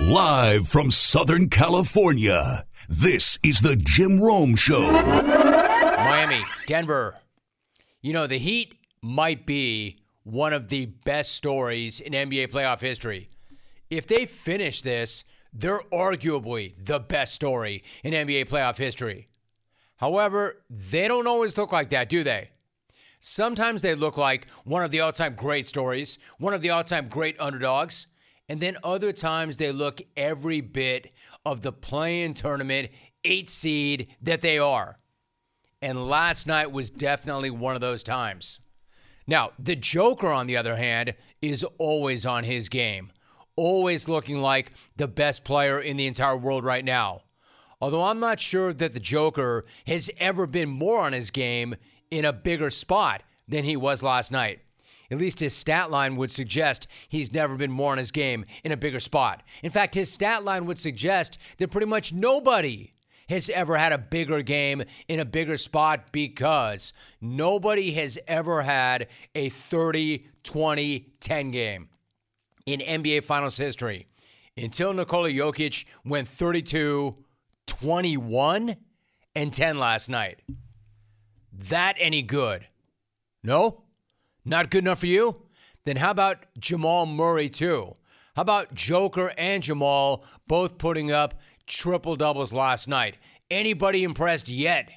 Live from Southern California, this is the Jim Rome Show. Miami, Denver. You know, the Heat might be one of the best stories in NBA playoff history. If they finish this, they're arguably the best story in NBA playoff history. However, they don't always look like that, do they? Sometimes they look like one of the all time great stories, one of the all time great underdogs, and then other times they look every bit of the play-in tournament eight seed that they are. And last night was definitely one of those times. Now, the Joker, on the other hand, is always on his game, always looking like the best player in the entire world right now. Although I'm not sure that the Joker has ever been more on his game in a bigger spot than he was last night. At least his stat line would suggest he's never been more on his game in a bigger spot. In fact, his stat line would suggest that pretty much nobody has ever had a bigger game in a bigger spot because nobody has ever had a 30 20 10 game in NBA Finals history until Nikola Jokic went 32 21 and 10 last night. That any good? No? Not good enough for you? Then how about Jamal Murray, too? How about Joker and Jamal both putting up triple doubles last night? Anybody impressed yet?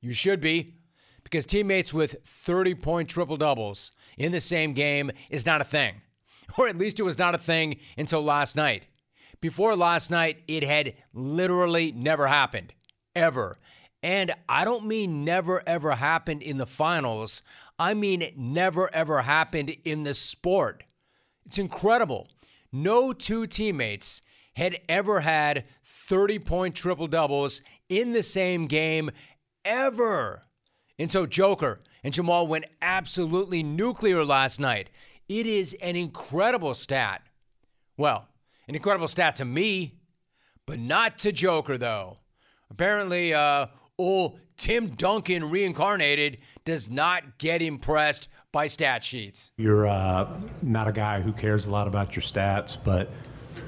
You should be, because teammates with 30 point triple doubles in the same game is not a thing. Or at least it was not a thing until last night. Before last night, it had literally never happened. Ever. And I don't mean never ever happened in the finals. I mean it never ever happened in the sport. It's incredible. No two teammates had ever had 30 point triple doubles in the same game ever. And so Joker and Jamal went absolutely nuclear last night. It is an incredible stat. Well, an incredible stat to me, but not to Joker, though. Apparently, uh, old Tim Duncan reincarnated does not get impressed by stat sheets. You're uh, not a guy who cares a lot about your stats, but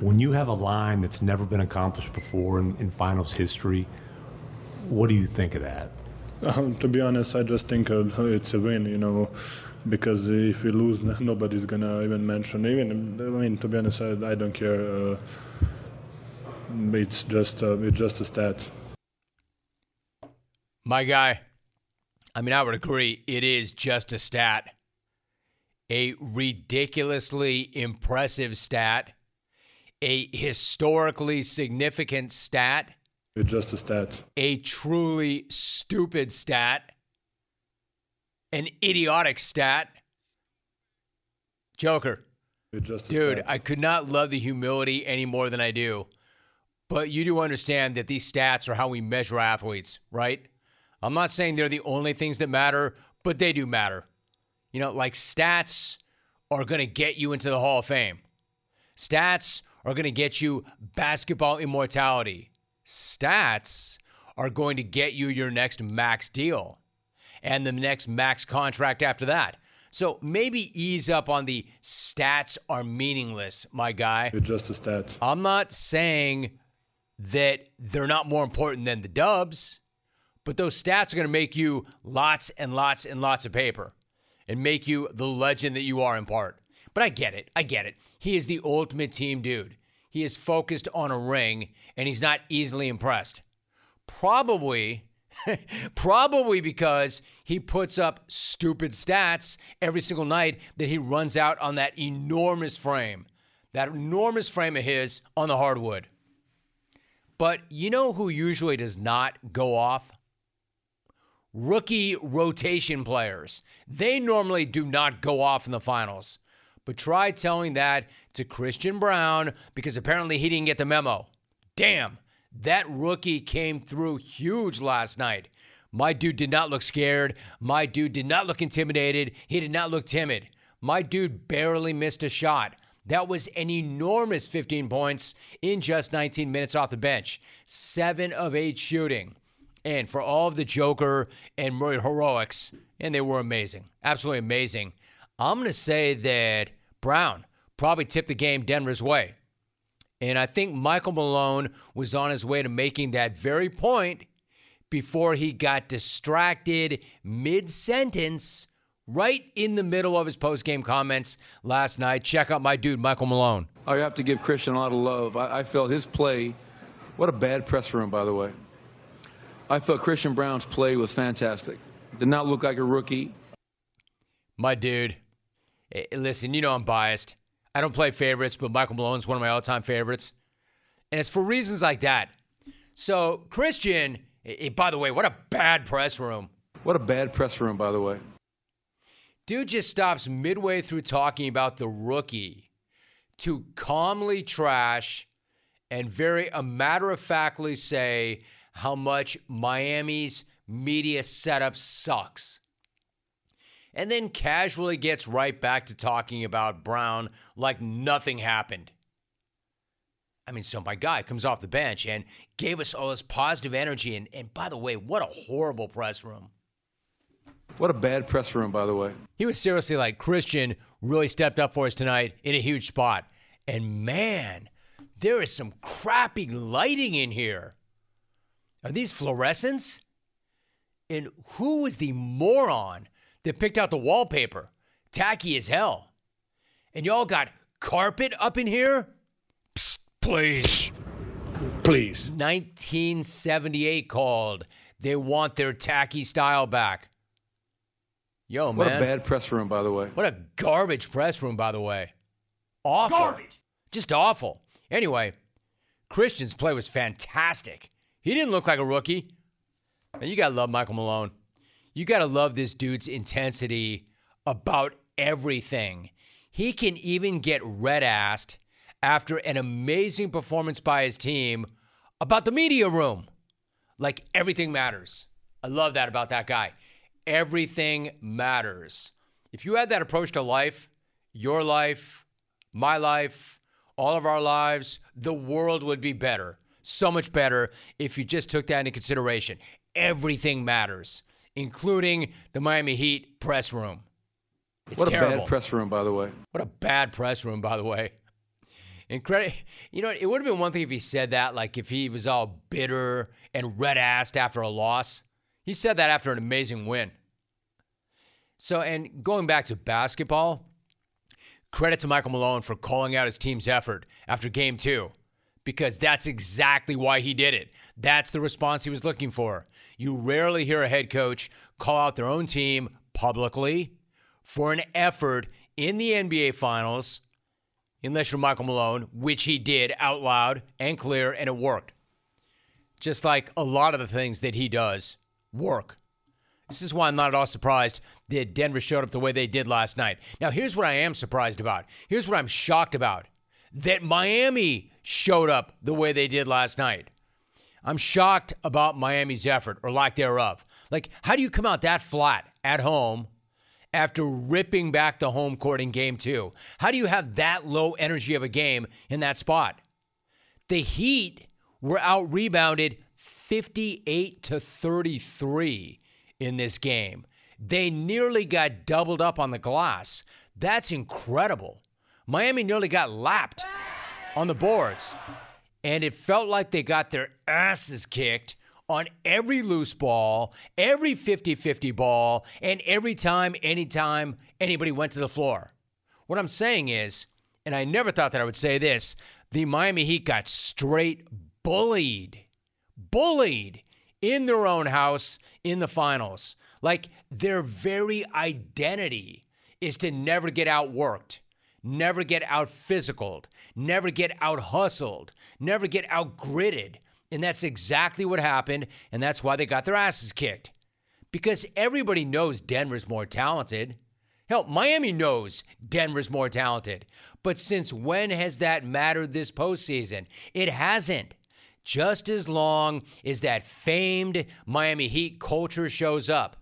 when you have a line that's never been accomplished before in, in finals history, what do you think of that? Um, to be honest, I just think uh, it's a win, you know, because if we lose, nobody's gonna even mention. Even I mean, to be honest, I, I don't care. Uh, it's just uh, it's just a stat. My guy, I mean, I would agree. It is just a stat. A ridiculously impressive stat. A historically significant stat. It's just a stat. A truly stupid stat. An idiotic stat. Joker. It's just Dude. I could not love the humility any more than I do. But you do understand that these stats are how we measure athletes, right? I'm not saying they're the only things that matter, but they do matter. You know, like stats are going to get you into the Hall of Fame. Stats are going to get you basketball immortality. Stats are going to get you your next max deal and the next max contract after that. So maybe ease up on the stats are meaningless, my guy. It's just a stat. I'm not saying that they're not more important than the dubs, but those stats are going to make you lots and lots and lots of paper and make you the legend that you are in part. But I get it. I get it. He is the ultimate team dude. He is focused on a ring and he's not easily impressed. Probably Probably because he puts up stupid stats every single night that he runs out on that enormous frame, that enormous frame of his on the hardwood. But you know who usually does not go off? Rookie rotation players. They normally do not go off in the finals. But try telling that to Christian Braun because apparently he didn't get the memo. Damn, that rookie came through huge last night. My dude did not look scared. My dude did not look intimidated. He did not look timid. My dude barely missed a shot. That was an enormous 15 points in just 19 minutes off the bench. Seven of eight shooting. And for all of the Joker and Murray heroics, and they were amazing, absolutely amazing. I'm going to say that Braun probably tipped the game Denver's way. And I think Michael Malone was on his way to making that very point before he got distracted mid sentence, right in the middle of his post game comments last night. Check out my dude, Michael Malone. I have to give Christian a lot of love. I, I felt his play, what a bad press room, by the way. I felt Christian Braun's play was fantastic. Did not look like a rookie. My dude. Eh, eh, listen, you know I'm biased. I don't play favorites, but Michael Malone's one of my all time favorites. And it's for reasons like that. So, Christian, eh, by the way, what a bad press room. What a bad press room, by the way. Dude just stops midway through talking about the rookie to calmly trash and very a matter of factly say how much Miami's media setup sucks. And then casually gets right back to talking about Braun like nothing happened. I mean, so my guy comes off the bench and gave us all this positive energy. And, and by the way, what a horrible press room. What a bad press room, by the way. He was seriously like, Christian really stepped up for us tonight in a huge spot. And man, there is some crappy lighting in here. Are these fluorescents? And who was the moron that picked out the wallpaper? Tacky as hell. And y'all got carpet up in here? Psst, please. Please. 1978 called. They want their tacky style back. Yo, man. What a bad press room, by the way. What a garbage press room, by the way. Awful. Garbage. Just awful. Anyway, Christian's play was fantastic. He didn't look like a rookie. Now, you got to love Michael Malone. You got to love this dude's intensity about everything. He can even get red assed after an amazing performance by his team about the media room. Like everything matters. I love that about that guy. Everything matters. If you had that approach to life, your life, my life, all of our lives, the world would be better so much better if you just took that into consideration. Everything matters, including the Miami Heat press room. It's what a terrible. bad press room, by the way. What a bad press room, by the way. And credit, you know, it would have been one thing if he said that, like if he was all bitter and red assed after a loss. He said that after an amazing win. So, and going back to basketball, credit to Michael Malone for calling out his team's effort after game two because that's exactly why he did it. That's the response he was looking for. You rarely hear a head coach call out their own team publicly for an effort in the NBA Finals, unless you're Michael Malone, which he did out loud and clear, and it worked. Just like a lot of the things that he does work. This is why I'm not at all surprised that Denver showed up the way they did last night. Now, here's what I am surprised about. Here's what I'm shocked about that Miami showed up the way they did last night. I'm shocked about Miami's effort or lack thereof. Like, how do you come out that flat at home after ripping back the home court in game two? How do you have that low energy of a game in that spot? The Heat were out rebounded 58 to 33 in this game. They nearly got doubled up on the glass. That's incredible. Miami nearly got lapped on the boards. And it felt like they got their asses kicked on every loose ball, every 50 50 ball, and every time, anytime anybody went to the floor. What I'm saying is, and I never thought that I would say this, the Miami Heat got straight bullied, bullied in their own house in the finals. Like their very identity is to never get outworked never get out physicaled, never get out hustled, never get out gritted. And that's exactly what happened. And that's why they got their asses kicked. Because everybody knows Denver's more talented. Hell, Miami knows Denver's more talented. But since when has that mattered this postseason? It hasn't. Just as long as that famed Miami Heat culture shows up.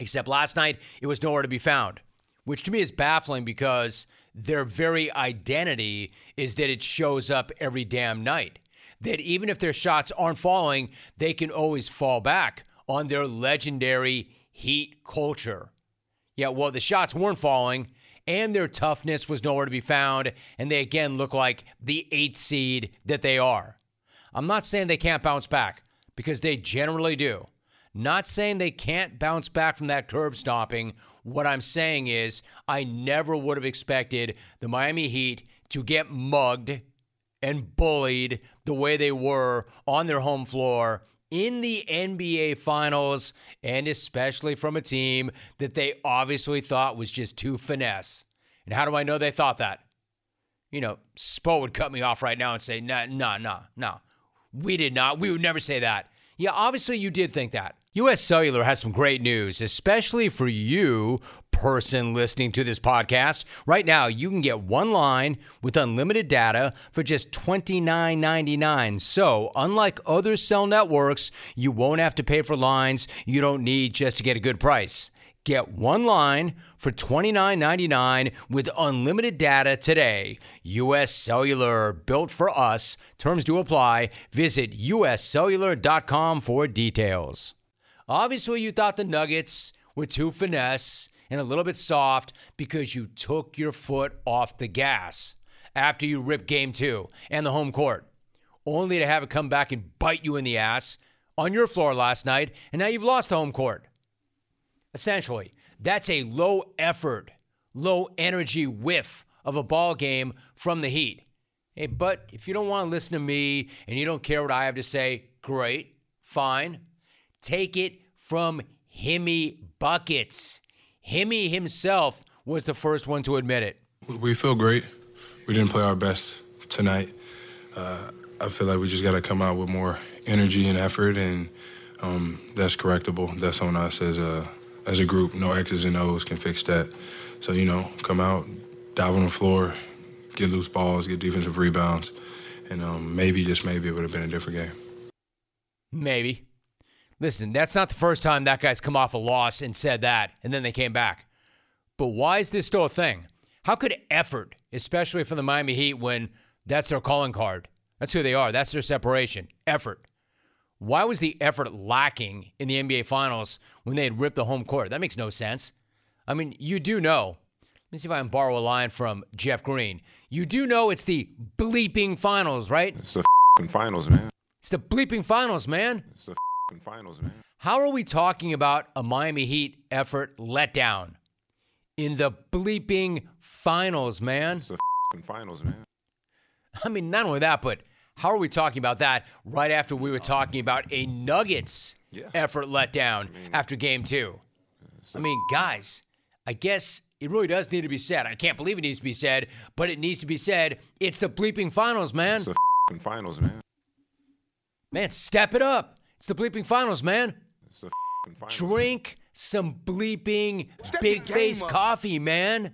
Except last night, it was nowhere to be found, which to me is baffling because their very identity is that it shows up every damn night. That even if their shots aren't falling, they can always fall back on their legendary heat culture. Yeah, well, the shots weren't falling, and their toughness was nowhere to be found, and they again look like the eight seed that they are. I'm not saying they can't bounce back because they generally do. Not saying they can't bounce back from that curb stomping. What I'm saying is, I never would have expected the Miami Heat to get mugged and bullied the way they were on their home floor in the NBA Finals, and especially from a team that they obviously thought was just too finesse. And how do I know they thought that? You know, Spo would cut me off right now and say, nah, nah, nah, nah. We did not. We would never say that. Yeah, obviously you did think that. US Cellular has some great news, especially for you, person listening to this podcast. Right now, you can get one line with unlimited data for just $29.99. So, unlike other cell networks, you won't have to pay for lines you don't need just to get a good price. Get one line for $29.99 with unlimited data today. US Cellular, built for us. Terms do apply. Visit uscellular.com for details. Obviously, you thought the Nuggets were too finesse and a little bit soft because you took your foot off the gas after you ripped game two and the home court, only to have it come back and bite you in the ass on your floor last night, and now you've lost the home court. Essentially, that's a low effort, low energy whiff of a ball game from the Heat. Hey, but if you don't want to listen to me and you don't care what I have to say, great, fine. Take it from Himmy Buckets. Himmy himself was the first one to admit it. We feel great. We didn't play our best tonight. Uh, I feel like we just got to come out with more energy and effort, and um, that's correctable. That's on us as a as a group. No X's and O's can fix that. So you know, come out, dive on the floor, get loose balls, get defensive rebounds, and um, maybe just maybe it would have been a different game. Maybe. Listen, that's not the first time that guy's come off a loss and said that, and then they came back. But why is this still a thing? How could effort, especially from the Miami Heat, when that's their calling card? That's who they are. That's their separation. Effort. Why was the effort lacking in the NBA Finals when they had ripped the home court? That makes no sense. I mean, you do know. Let me see if I can borrow a line from Jeff Green. You do know it's the bleeping finals, right? It's the finals, man. It's the bleeping finals, man. It's the finals, man. How are we talking about a Miami Heat effort letdown in the bleeping finals, man? It's the finals, man. I mean, not only that, but how are we talking about that right after we were talking about a Nuggets Yeah. effort letdown after game two? I mean, guys, I guess it really does need to be said. I can't believe it needs to be said, but it needs to be said. It's the bleeping finals, man. It's the finals, man. Man, step it up. It's the bleeping finals, man. It's the finals. Drink some bleeping big face coffee, man.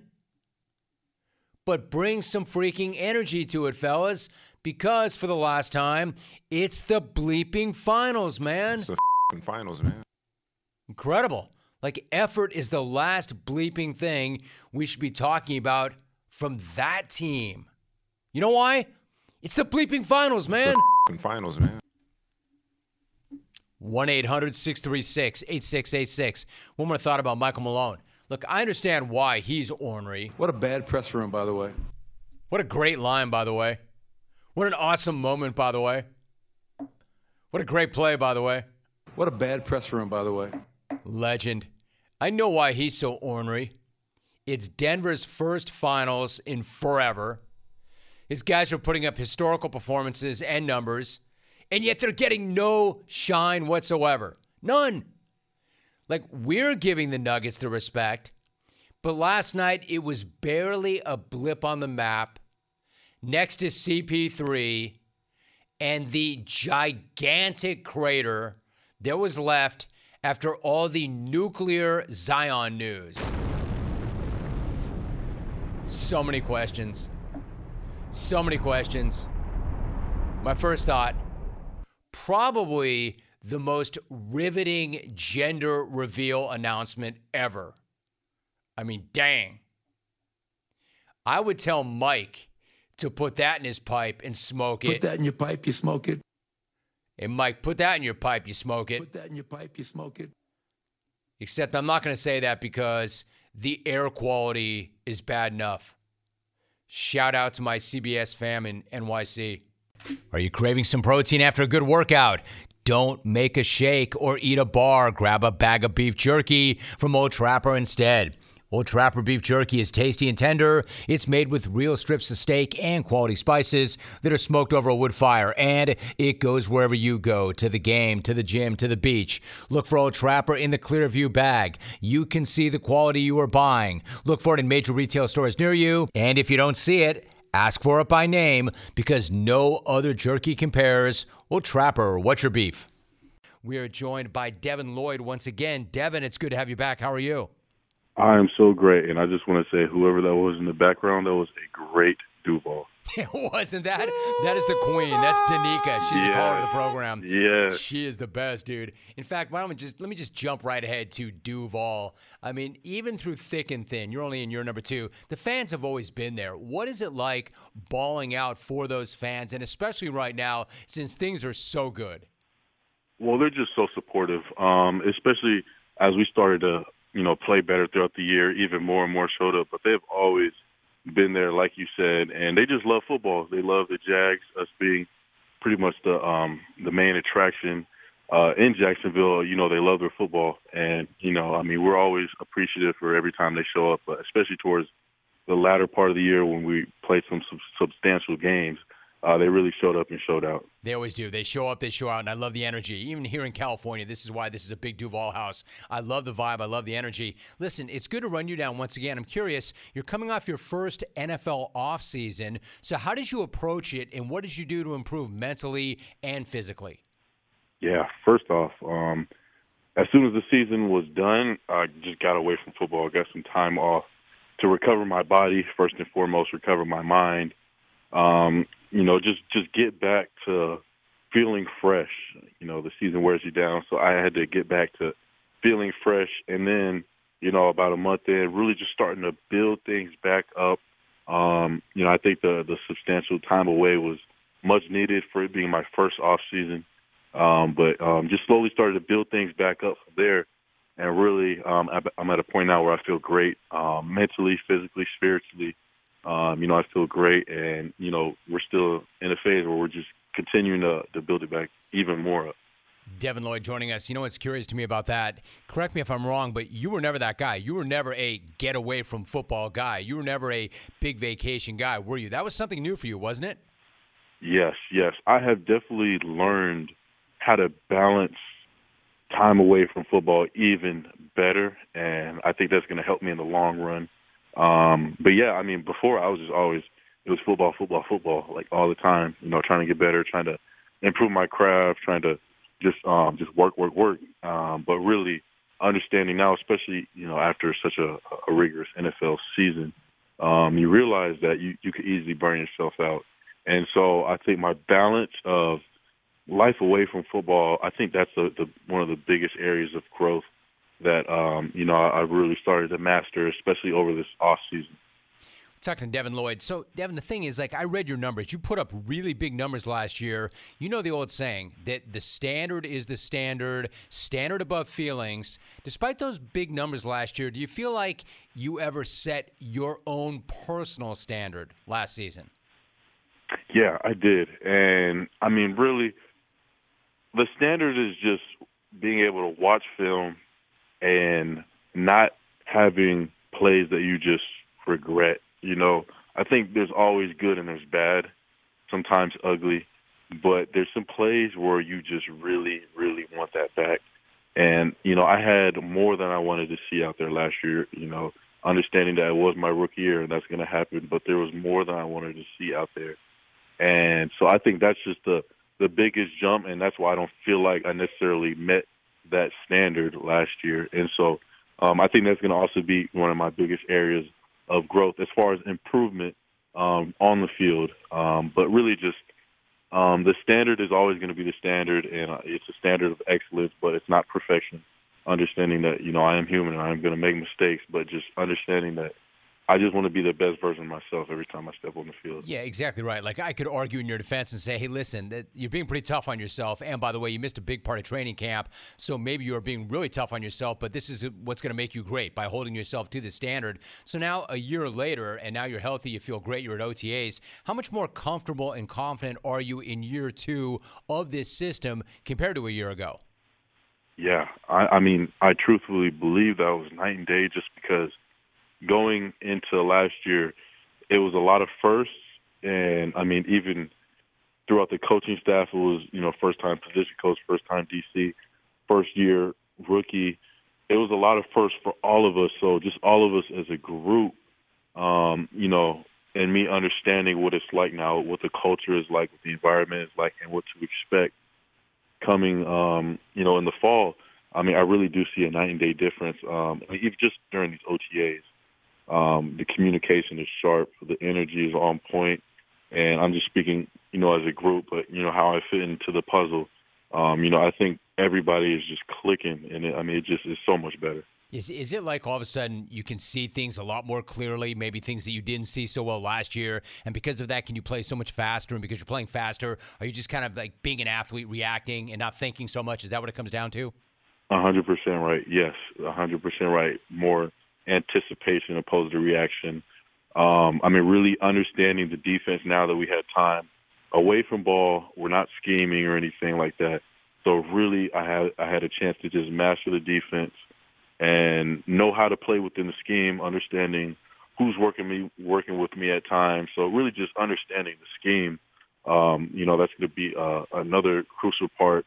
But bring some freaking energy to it, fellas, because for the last time, it's the bleeping finals, man. It's the finals, man. Incredible. Like, effort is the last bleeping thing we should be talking about from that team. You know why? It's the bleeping finals, man. It's the finals, man. 1 800 636 8686. One more thought about Michael Malone. Look, I understand why he's ornery. What a bad press room, by the way. What a great line, by the way. What an awesome moment, by the way. What a great play, by the way. What a bad press room, by the way. Legend. I know why he's so ornery. It's Denver's first finals in forever. His guys are putting up historical performances and numbers, and yet they're getting no shine whatsoever. None. Like, we're giving the Nuggets the respect, but last night it was barely a blip on the map next to CP3 and the gigantic crater that was left after all the nuclear Zion news. So many questions. So many questions. My first thought probably the most riveting gender reveal announcement ever. I mean, dang. I would tell Mike to put that in his pipe and smoke Put it. Put that in your pipe, you smoke it. And Mike, put that in your pipe, you smoke it. Put that in your pipe, you smoke it. Except I'm not going to say that because the air quality is bad enough. Shout out to my CBS fam in NYC. Are you craving some protein after a good workout? Don't make a shake or eat a bar. Grab a bag of beef jerky from Old Trapper instead. Old Trapper beef jerky is tasty and tender. It's made with real strips of steak and quality spices that are smoked over a wood fire, and it goes wherever you go to the game, to the gym, to the beach. Look for Old Trapper in the Clearview bag. You can see the quality you are buying. Look for it in major retail stores near you, and if you don't see it, ask for it by name because no other jerky compares. Old Trapper, what's your beef? We are joined by Devin Lloyd once again. Devin, it's good to have you back. How are you? I am so great, and I just want to say, whoever that was in the background, that was a great Duval. It wasn't that? That is the queen. That's Danica. She's the caller of the program. Yeah. She is the best, dude. In fact, why don't we just let me just jump right ahead to Duval. I mean, even through thick and thin, you're only in your number two. The fans have always been there. What is it like balling out for those fans, and especially right now since things are so good? Well, they're just so supportive, um, especially as we started to you know, play better throughout the year. Even more and more showed up, but they've always been there, like you said, and they just love football. They love the Jags, us being pretty much the um, the main attraction uh, in Jacksonville. You know, they love their football, and you know, I mean, we're always appreciative for every time they show up, but especially towards the latter part of the year when we played some sub- substantial games uh, they really showed up and showed out. They always do. They show up, they show out, and I love the energy. Even here in California, this is why this is a big Duval house. I love the vibe. I love the energy. Listen, it's good to run you down once again. I'm curious. You're coming off your first NFL offseason. So, how did you approach it, and what did you do to improve mentally and physically? Yeah, first off, um, as soon as the season was done, I just got away from football. I got some time off to recover my body, first and foremost, recover my mind. Um, you know, just just get back to feeling fresh. You know, the season wears you down, so I had to get back to feeling fresh, and then you know, about a month in, really just starting to build things back up. Um, you know, I think the the substantial time away was much needed for it being my first off season. Um, but um, just slowly started to build things back up from there, and really, um, I'm at a point now where I feel great, um, mentally, physically, spiritually. Um, you know, I feel great, and you know, we're still in a phase where we're just continuing to, to build it back even more up. Devin Lloyd joining us. You know what's curious to me about that? Correct me if I'm wrong, but you were never that guy. You were never a get away from football guy. You were never a big vacation guy, were you? That was something new for you, wasn't it? Yes, yes. I have definitely learned how to balance time away from football even better, and I think that's going to help me in the long run. Um, but yeah, I mean, before I was just always it was football, football, football, like all the time. You know, trying to get better, trying to improve my craft, trying to just um, just work, work, work. Um, but really understanding now, especially you know after such a, a rigorous NFL season, um, you realize that you you could easily burn yourself out. And so I think my balance of life away from football, I think that's the, the one of the biggest areas of growth that um, you know I, I really started to master, especially over this off season. Talking to Devin Lloyd. So, Devin, the thing is, like, I read your numbers. You put up really big numbers last year. You know the old saying that the standard is the standard, standard above feelings. Despite those big numbers last year, do you feel like you ever set your own personal standard last season? Yeah, I did. And I mean, really, the standard is just being able to watch film and not having plays that you just regret. You know, I think there's always good and there's bad, sometimes ugly, but there's some plays where you just really, really want that back. And, you know, I had more than I wanted to see out there last year, you know, understanding that it was my rookie year and that's going to happen, but there was more than I wanted to see out there. And so I think that's just the the biggest jump and that's why I don't feel like I necessarily met that standard last year. And so um, I think that's going to also be one of my biggest areas of growth as far as improvement um, on the field. Um, but really, just um, the standard is always going to be the standard, and uh, it's a standard of excellence, but it's not perfection. Understanding that you know I am human and I am going to make mistakes, but just understanding that I just want to be the best version of myself every time I step on the field. Yeah, exactly right. Like I could argue in your defense and say, "Hey, listen, that you're being pretty tough on yourself." And by the way, you missed a big part of training camp, so maybe you are being really tough on yourself. But this is what's going to make you great by holding yourself to the standard. So now, a year later, and now you're healthy, you feel great, you're at OTAs. How much more comfortable and confident are you in year two of this system compared to a year ago? Yeah, I, I mean, I truthfully believe that was night and day, just because going into last year, it was a lot of firsts, and I mean, even throughout the coaching staff, it was you know first time position coach, first time DC, first year rookie. It was a lot of firsts for all of us. So just all of us as a group, um, you know, and me understanding what it's like now, what the culture is like, what the environment is like, and what to expect coming, um, you know, in the fall. I mean, I really do see a night and day difference. Um, even just during these OTAs, um, the communication is sharp, the energy is on point, and I'm just speaking, you know, as a group, but you know how I fit into the puzzle. Um, you know, I think everybody is just clicking, and it, I mean, it just is so much better. Is is it like all of a sudden you can see things a lot more clearly, maybe things that you didn't see so well last year, and because of that, can you play so much faster? And because you're playing faster, are you just kind of like being an athlete, reacting and not thinking so much? Is that what it comes down to? A hundred percent right. Yes, a hundred percent right. More anticipation opposed to reaction. Um, I mean, really understanding the defense now that we had time away from ball. We're not scheming or anything like that. So really, I had I had a chance to just master the defense and know how to play within the scheme, understanding who's working me working with me at times. So really, just understanding the scheme. Um, you know, that's going to be uh, another crucial part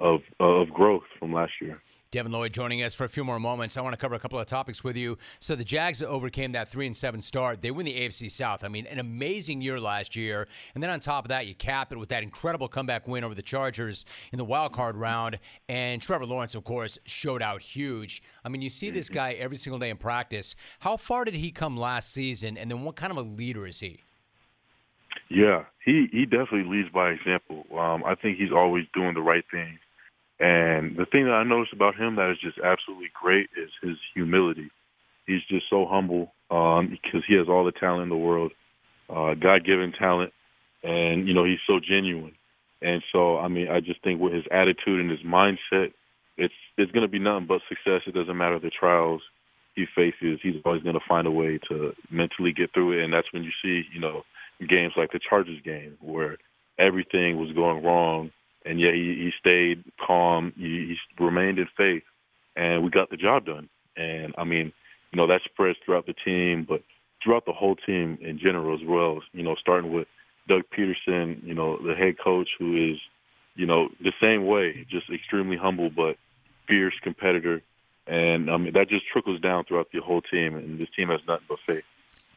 of of growth from last year. Devin Lloyd joining us for a few more moments. I want to cover a couple of topics with you. So the Jags overcame that three and seven start. They win the AFC South. I mean, an amazing year last year. And then on top of that, you cap it with that incredible comeback win over the Chargers in the wild card round. And Trevor Lawrence, of course, showed out huge. I mean, you see this guy every single day in practice. How far did he come last season? And then what kind of a leader is he? Yeah, he he definitely leads by example. Um, I think he's always doing the right thing and the thing that I noticed about him that is just absolutely great is his humility. He's just so humble um, because he has all the talent in the world, uh, God-given talent, and you know he's so genuine. And so, I mean, I just think with his attitude and his mindset, it's it's going to be nothing but success. It doesn't matter the trials he faces; he's always going to find a way to mentally get through it. And that's when you see, you know, games like the Chargers game where everything was going wrong and yet he, he stayed calm. He, he remained in faith, and we got the job done. And I mean, you know, that spreads throughout the team, but throughout the whole team in general as well. You know, starting with Doug Pederson, you know, the head coach who is, you know, the same way, just extremely humble but fierce competitor. And I mean, that just trickles down throughout the whole team, and this team has nothing but faith.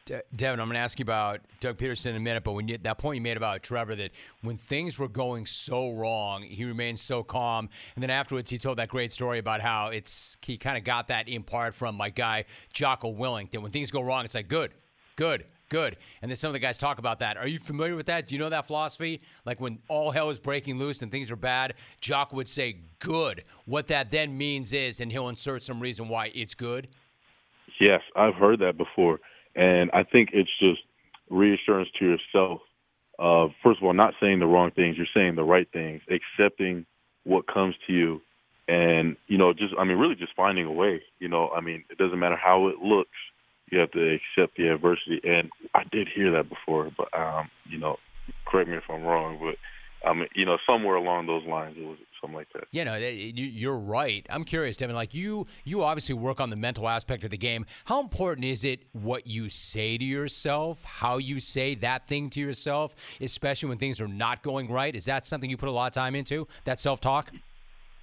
De- Devin, I'm going to ask you about Doug Pederson in a minute, but when you, that point you made about Trevor, that when things were going so wrong, he remained so calm, and then afterwards he told that great story about how it's he kind of got that in part from my guy Jocko Willink. That when things go wrong, it's like good, good, good, and then some of the guys talk about that. Are you familiar with that? Do you know that philosophy? Like when all hell is breaking loose and things are bad, Jock would say good. What that then means is, and he'll insert some reason why it's good. Yes, I've heard that before. And I think it's just reassurance to yourself of, first of all, not saying the wrong things, you're saying the right things, accepting what comes to you. And, you know, just, I mean, really just finding a way. You know, I mean, it doesn't matter how it looks, you have to accept the adversity. And I did hear that before, but, um, you know, correct me if I'm wrong, but I mean, you know, somewhere along those lines, it was something like that. Yeah, no, eh, eh, you're right. I'm curious, Devin. Like you, you obviously work on the mental aspect of the game. How important is it what you say to yourself, how you say that thing to yourself, especially when things are not going right? Is that something you put a lot of time into? That self-talk?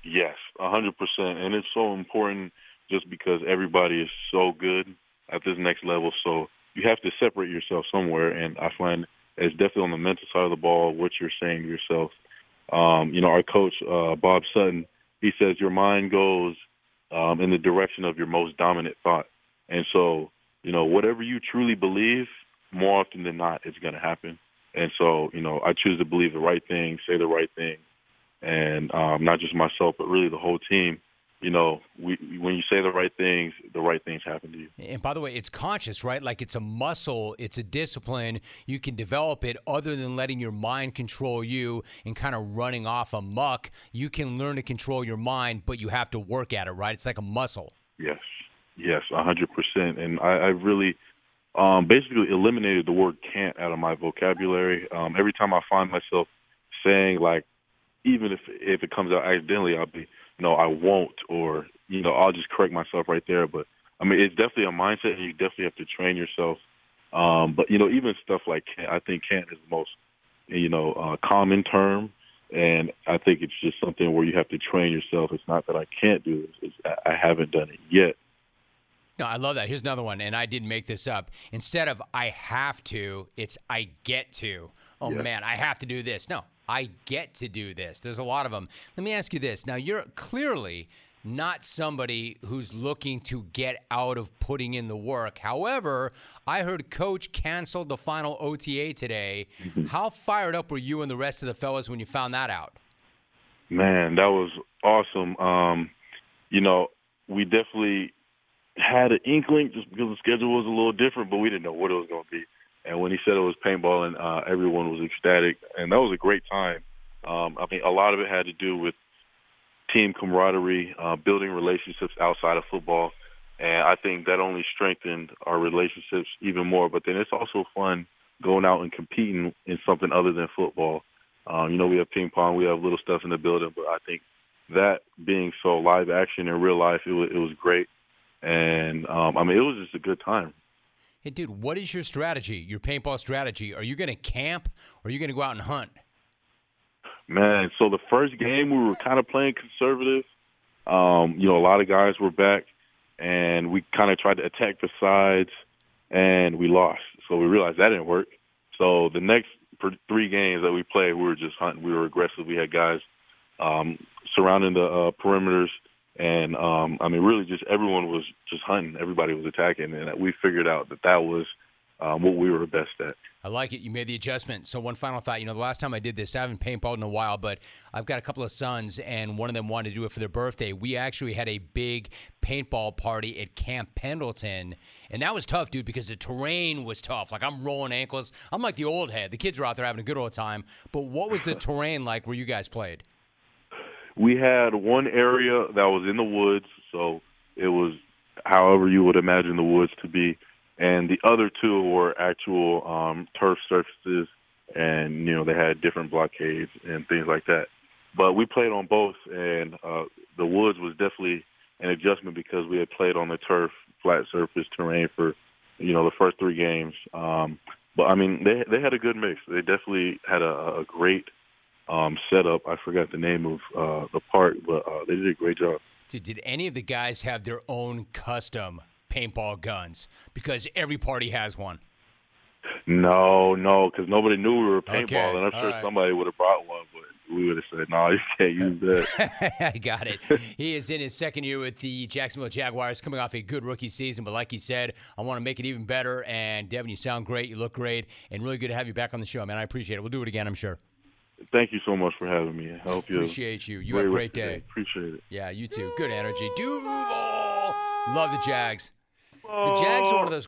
Yes, a hundred percent, and it's so important just because everybody is so good at this next level. So you have to separate yourself somewhere, and I find it's definitely on the mental side of the ball what you're saying to yourself. Um, you know, our coach uh, Bob Sutton, he says your mind goes um, in the direction of your most dominant thought, and so you know whatever you truly believe, more often than not, it's going to happen. And so you know, I choose to believe the right thing, say the right thing, and um, not just myself, but really the whole team. You know, we when you say the right things, the right things happen to you. And by the way, it's conscious, right? Like it's a muscle, it's a discipline. You can develop it other than letting your mind control you and kind of running off a muck. You can learn to control your mind, but you have to work at it, right? It's like a muscle. Yes, yes, a hundred percent. And I, I really, um, basically eliminated the word "can't" out of my vocabulary. Um, every time I find myself saying like, even if if it comes out accidentally, I'll be no, I won't, or you know, I'll just correct myself right there. But I mean, it's definitely a mindset, and you definitely have to train yourself. Um, but you know, even stuff like I think can't is the most you know uh, common term, and I think it's just something where you have to train yourself. It's not that I can't do it; it's, I haven't done it yet. No, I love that. Here's another one, and I didn't make this up. Instead of I have to, it's I get to. Oh Yeah. man, I have to do this. No, I get to do this. There's a lot of them. Let me ask you this. Now, you're clearly not somebody who's looking to get out of putting in the work. However, I heard coach canceled the final OTA today. How fired up were you and the rest of the fellas when you found that out? Man, that was awesome. Um, you know, we definitely had an inkling just because the schedule was a little different, but we didn't know what it was going to be. And when he said it was paintball, and uh, everyone was ecstatic, and that was a great time. Um, I mean, a lot of it had to do with team camaraderie, uh, building relationships outside of football, and I think that only strengthened our relationships even more. But then it's also fun going out and competing in something other than football. Um, you know, we have ping pong, we have little stuff in the building, but I think that being so live action in real life, it was, it was great. And um, I mean, it was just a good time. Hey, dude, what is your strategy, your paintball strategy? Are you going to camp or are you going to go out and hunt? Man, so the first game we were kind of playing conservative. Um, you know, a lot of guys were back, and we kind of tried to attack the sides, and we lost. So we realized that didn't work. So the next three games that we played, we were just hunting. We were aggressive. We had guys um, surrounding the uh, perimeters, and um, I mean, really, just everyone was just hunting. Everybody was attacking, and we figured out that that was um, what we were best at. I like it. You made the adjustment. So one final thought. You know, the last time I did this, I haven't paintballed in a while, but I've got a couple of sons, and one of them wanted to do it for their birthday. We actually had a big paintball party at Camp Pendleton, and that was tough, dude, because the terrain was tough. Like I'm rolling ankles. I'm like the old head. The kids are out there having a good old time. But what was the terrain like where you guys played? We had one area that was in the woods, so it was however you would imagine the woods to be, and the other two were actual um, turf surfaces, and you know they had different blockades and things like that. But we played on both, and uh, the woods was definitely an adjustment because we had played on the turf, flat surface terrain for you know the first three games. Um, but I mean, they they had a good mix. They definitely had a, a great um, setup. I forgot the name of uh, the part, but uh, they did a great job. Did, did any of the guys have their own custom paintball guns? Because every party has one. No, no, because nobody knew we were paintballing. Okay, I'm sure right. somebody would have brought one, but we would have said, "No, you can't use that." I got it. He is in his second year with the Jacksonville Jaguars, coming off a good rookie season. But like he said, I want to make it even better. And Devin, you sound great. You look great, and really good to have you back on the show, man. I appreciate it. We'll do it again, I'm sure. Thank you so much for having me. I hope you Appreciate you. You have a great day. Appreciate it. Yeah, you too. Good energy. Duval. Love the Jags. The Jags are one of those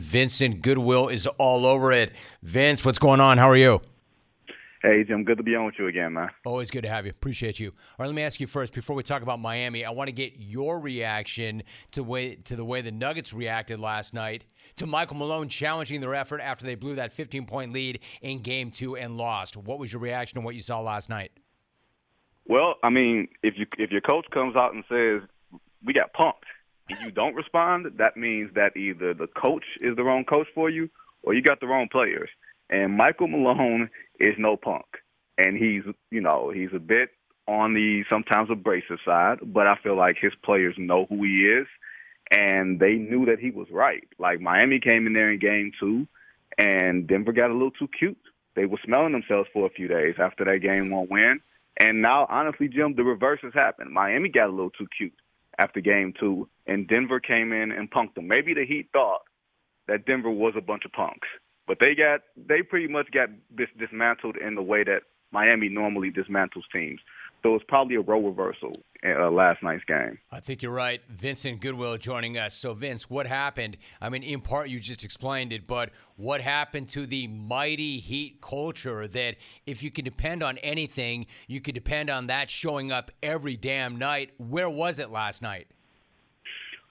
Vincent Goodwill is all over it. Vince, what's going on? How are you? Hey, Jim, good to be on with you again, man. Always good to have you. Appreciate you. All right, let me ask you first before we talk about Miami. I want to get your reaction to way to the way the Nuggets reacted last night to Michael Malone challenging their effort after they blew that 15 point lead in Game Two and lost. What was your reaction to what you saw last night? Well, I mean, if you if your coach comes out and says we got pumped you don't respond, that means that either the coach is the wrong coach for you or you got the wrong players. And Michael Malone is no punk, and he's you know he's a bit on the sometimes abrasive side, but I feel like his players know who he is, and they knew that he was right. Like Miami came in there in game two, and Denver got a little too cute. They were smelling themselves for a few days after that game one win. And now, honestly, Jim, the reverse has happened. Miami got a little too cute after game two, and Denver came in and punked them. Maybe the Heat thought that Denver was a bunch of punks, but they got they pretty much got dis- dismantled in the way that Miami normally dismantles teams. So it's probably a role reversal in uh, last night's game. I think you're right. Vincent Goodwill joining us. So, Vince, what happened? I mean, in part, you just explained it, but what happened to the mighty Heat culture that if you can depend on anything, you could depend on that showing up every damn night? Where was it last night?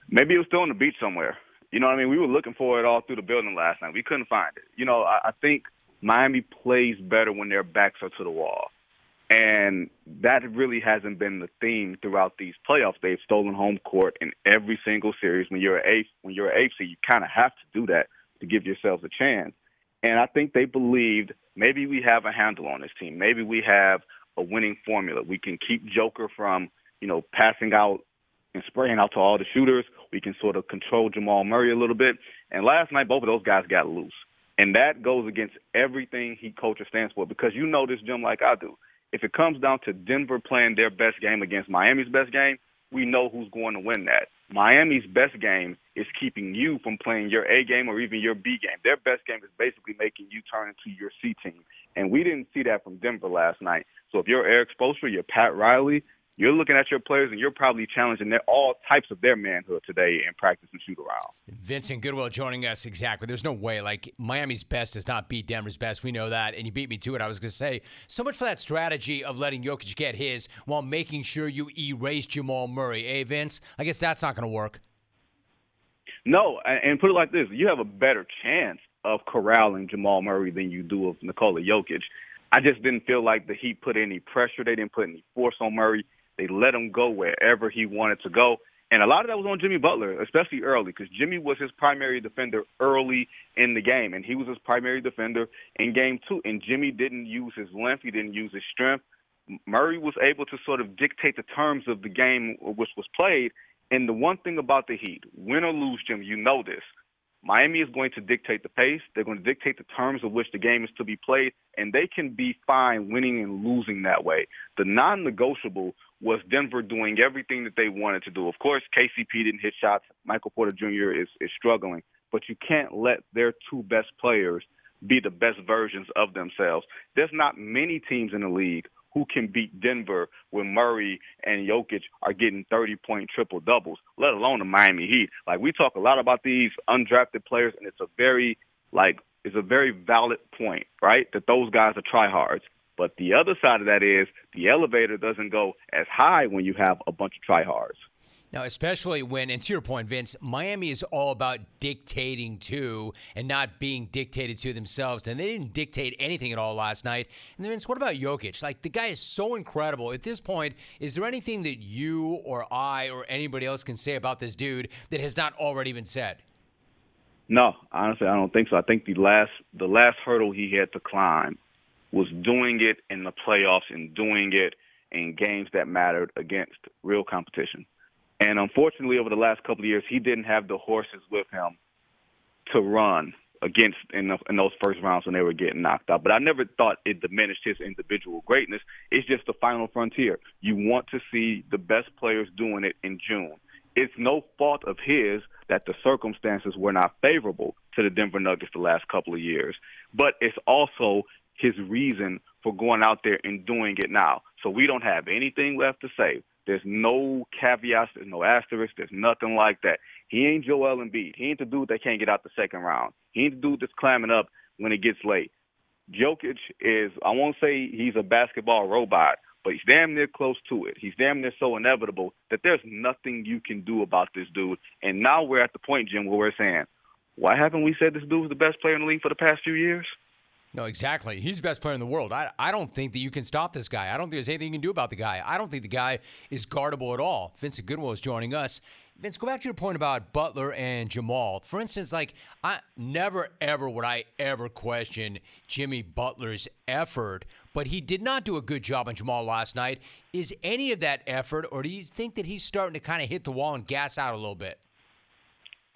Maybe it was still on the beach somewhere. You know what I mean? We were looking for it all through the building last night. We couldn't find it. You know, I, I think Miami plays better when their backs are to the wall. And that really hasn't been the theme throughout these playoffs. They've stolen home court in every single series. When you're a when you're an AFC, you kind of have to do that to give yourselves a chance. And I think they believed maybe we have a handle on this team. Maybe we have a winning formula. We can keep Joker from, you know, passing out and spraying out to all the shooters. We can sort of control Jamal Murray a little bit. And last night, both of those guys got loose. And that goes against everything he coaches stands for because you know this, Jim, like I do if it comes down to Denver playing their best game against Miami's best game, we know who's going to win that. Miami's best game is keeping you from playing your A game or even your B game. Their best game is basically making you turn into your C team. And we didn't see that from Denver last night. So if you're Erik Spoelstra, you're Pat Riley, you're looking at your players and you're probably challenging their, all types of their manhood today in practice and shoot around. Vincent Goodwill joining us exactly. There's no way like Miami's best does not beat Denver's best. We know that, and you beat me to it. I was going to say so much for that strategy of letting Jokic get his while making sure you erase Jamal Murray. Hey, Vince, I guess that's not going to work. No, and put it like this: you have a better chance of corralling Jamal Murray than you do of Nikola Jokic. I just didn't feel like the Heat put any pressure. They didn't put any force on Murray. They let him go wherever he wanted to go. And a lot of that was on Jimmy Butler, especially early, because Jimmy was his primary defender early in the game, and he was his primary defender in game two. And Jimmy didn't use his length, he didn't use his strength. Murray was able to sort of dictate the terms of the game uh, which was played. And the one thing about the Heat, win or lose, Jim, you know this. Miami is going to dictate the pace. They're going to dictate the terms of which the game is to be played, and they can be fine winning and losing that way. The non negotiable was Denver doing everything that they wanted to do. Of course, KCP didn't hit shots. Michael Porter Jr. is, is struggling, but you can't let their two best players be the best versions of themselves. There's not many teams in the league who can beat Denver when Murray and Jokic are getting 30 point triple doubles, let alone the Miami Heat. Like we talk a lot about these undrafted players, and it's a very like it's a very valid point, right? That those guys are tryhards. But the other side of that is the elevator doesn't go as high when you have a bunch of tryhards. Now, especially when, and to your point, Vince, Miami is all about dictating to and not being dictated to themselves. And they didn't dictate anything at all last night. And Vince, what about Jokic? Like, the guy is so incredible. At this point, is there anything that you or I or anybody else can say about this dude that has not already been said? No, honestly, I don't think so. I think the last the last hurdle he had to climb was doing it in the playoffs and doing it in games that mattered against real competition. And unfortunately, over the last couple of years, he didn't have the horses with him to run against in, the, in those first rounds when they were getting knocked out. But I never thought it diminished his individual greatness. It's just the final frontier. You want to see the best players doing it in June. It's no fault of his that the circumstances were not favorable to the Denver Nuggets the last couple of years, but it's also his reason for going out there and doing it now. So we don't have anything left to say. There's no caveats. There's no asterisks. There's nothing like that. He ain't Joel Embiid. He ain't the dude that can't get out the second round. He ain't the dude that's climbing up when it gets late. Jokic is, I won't say he's a basketball robot, but he's damn near close to it. He's damn near so inevitable that there's nothing you can do about this dude. And now we're at the point, Jim, where we're saying, why haven't we said this dude was the best player in the league for the past few years? No, exactly. He's the best player in the world. I, I don't think that you can stop this guy. I don't think there's anything you can do about the guy. I don't think the guy is guardable at all. Vincent Goodwill is joining us. Vince, go back to your point about Butler and Jamal. For instance, like I never ever would I ever question Jimmy Butler's effort, but he did not do a good job on Jamal last night. Is any of that effort, or do you think that he's starting to kind of hit the wall and gas out a little bit?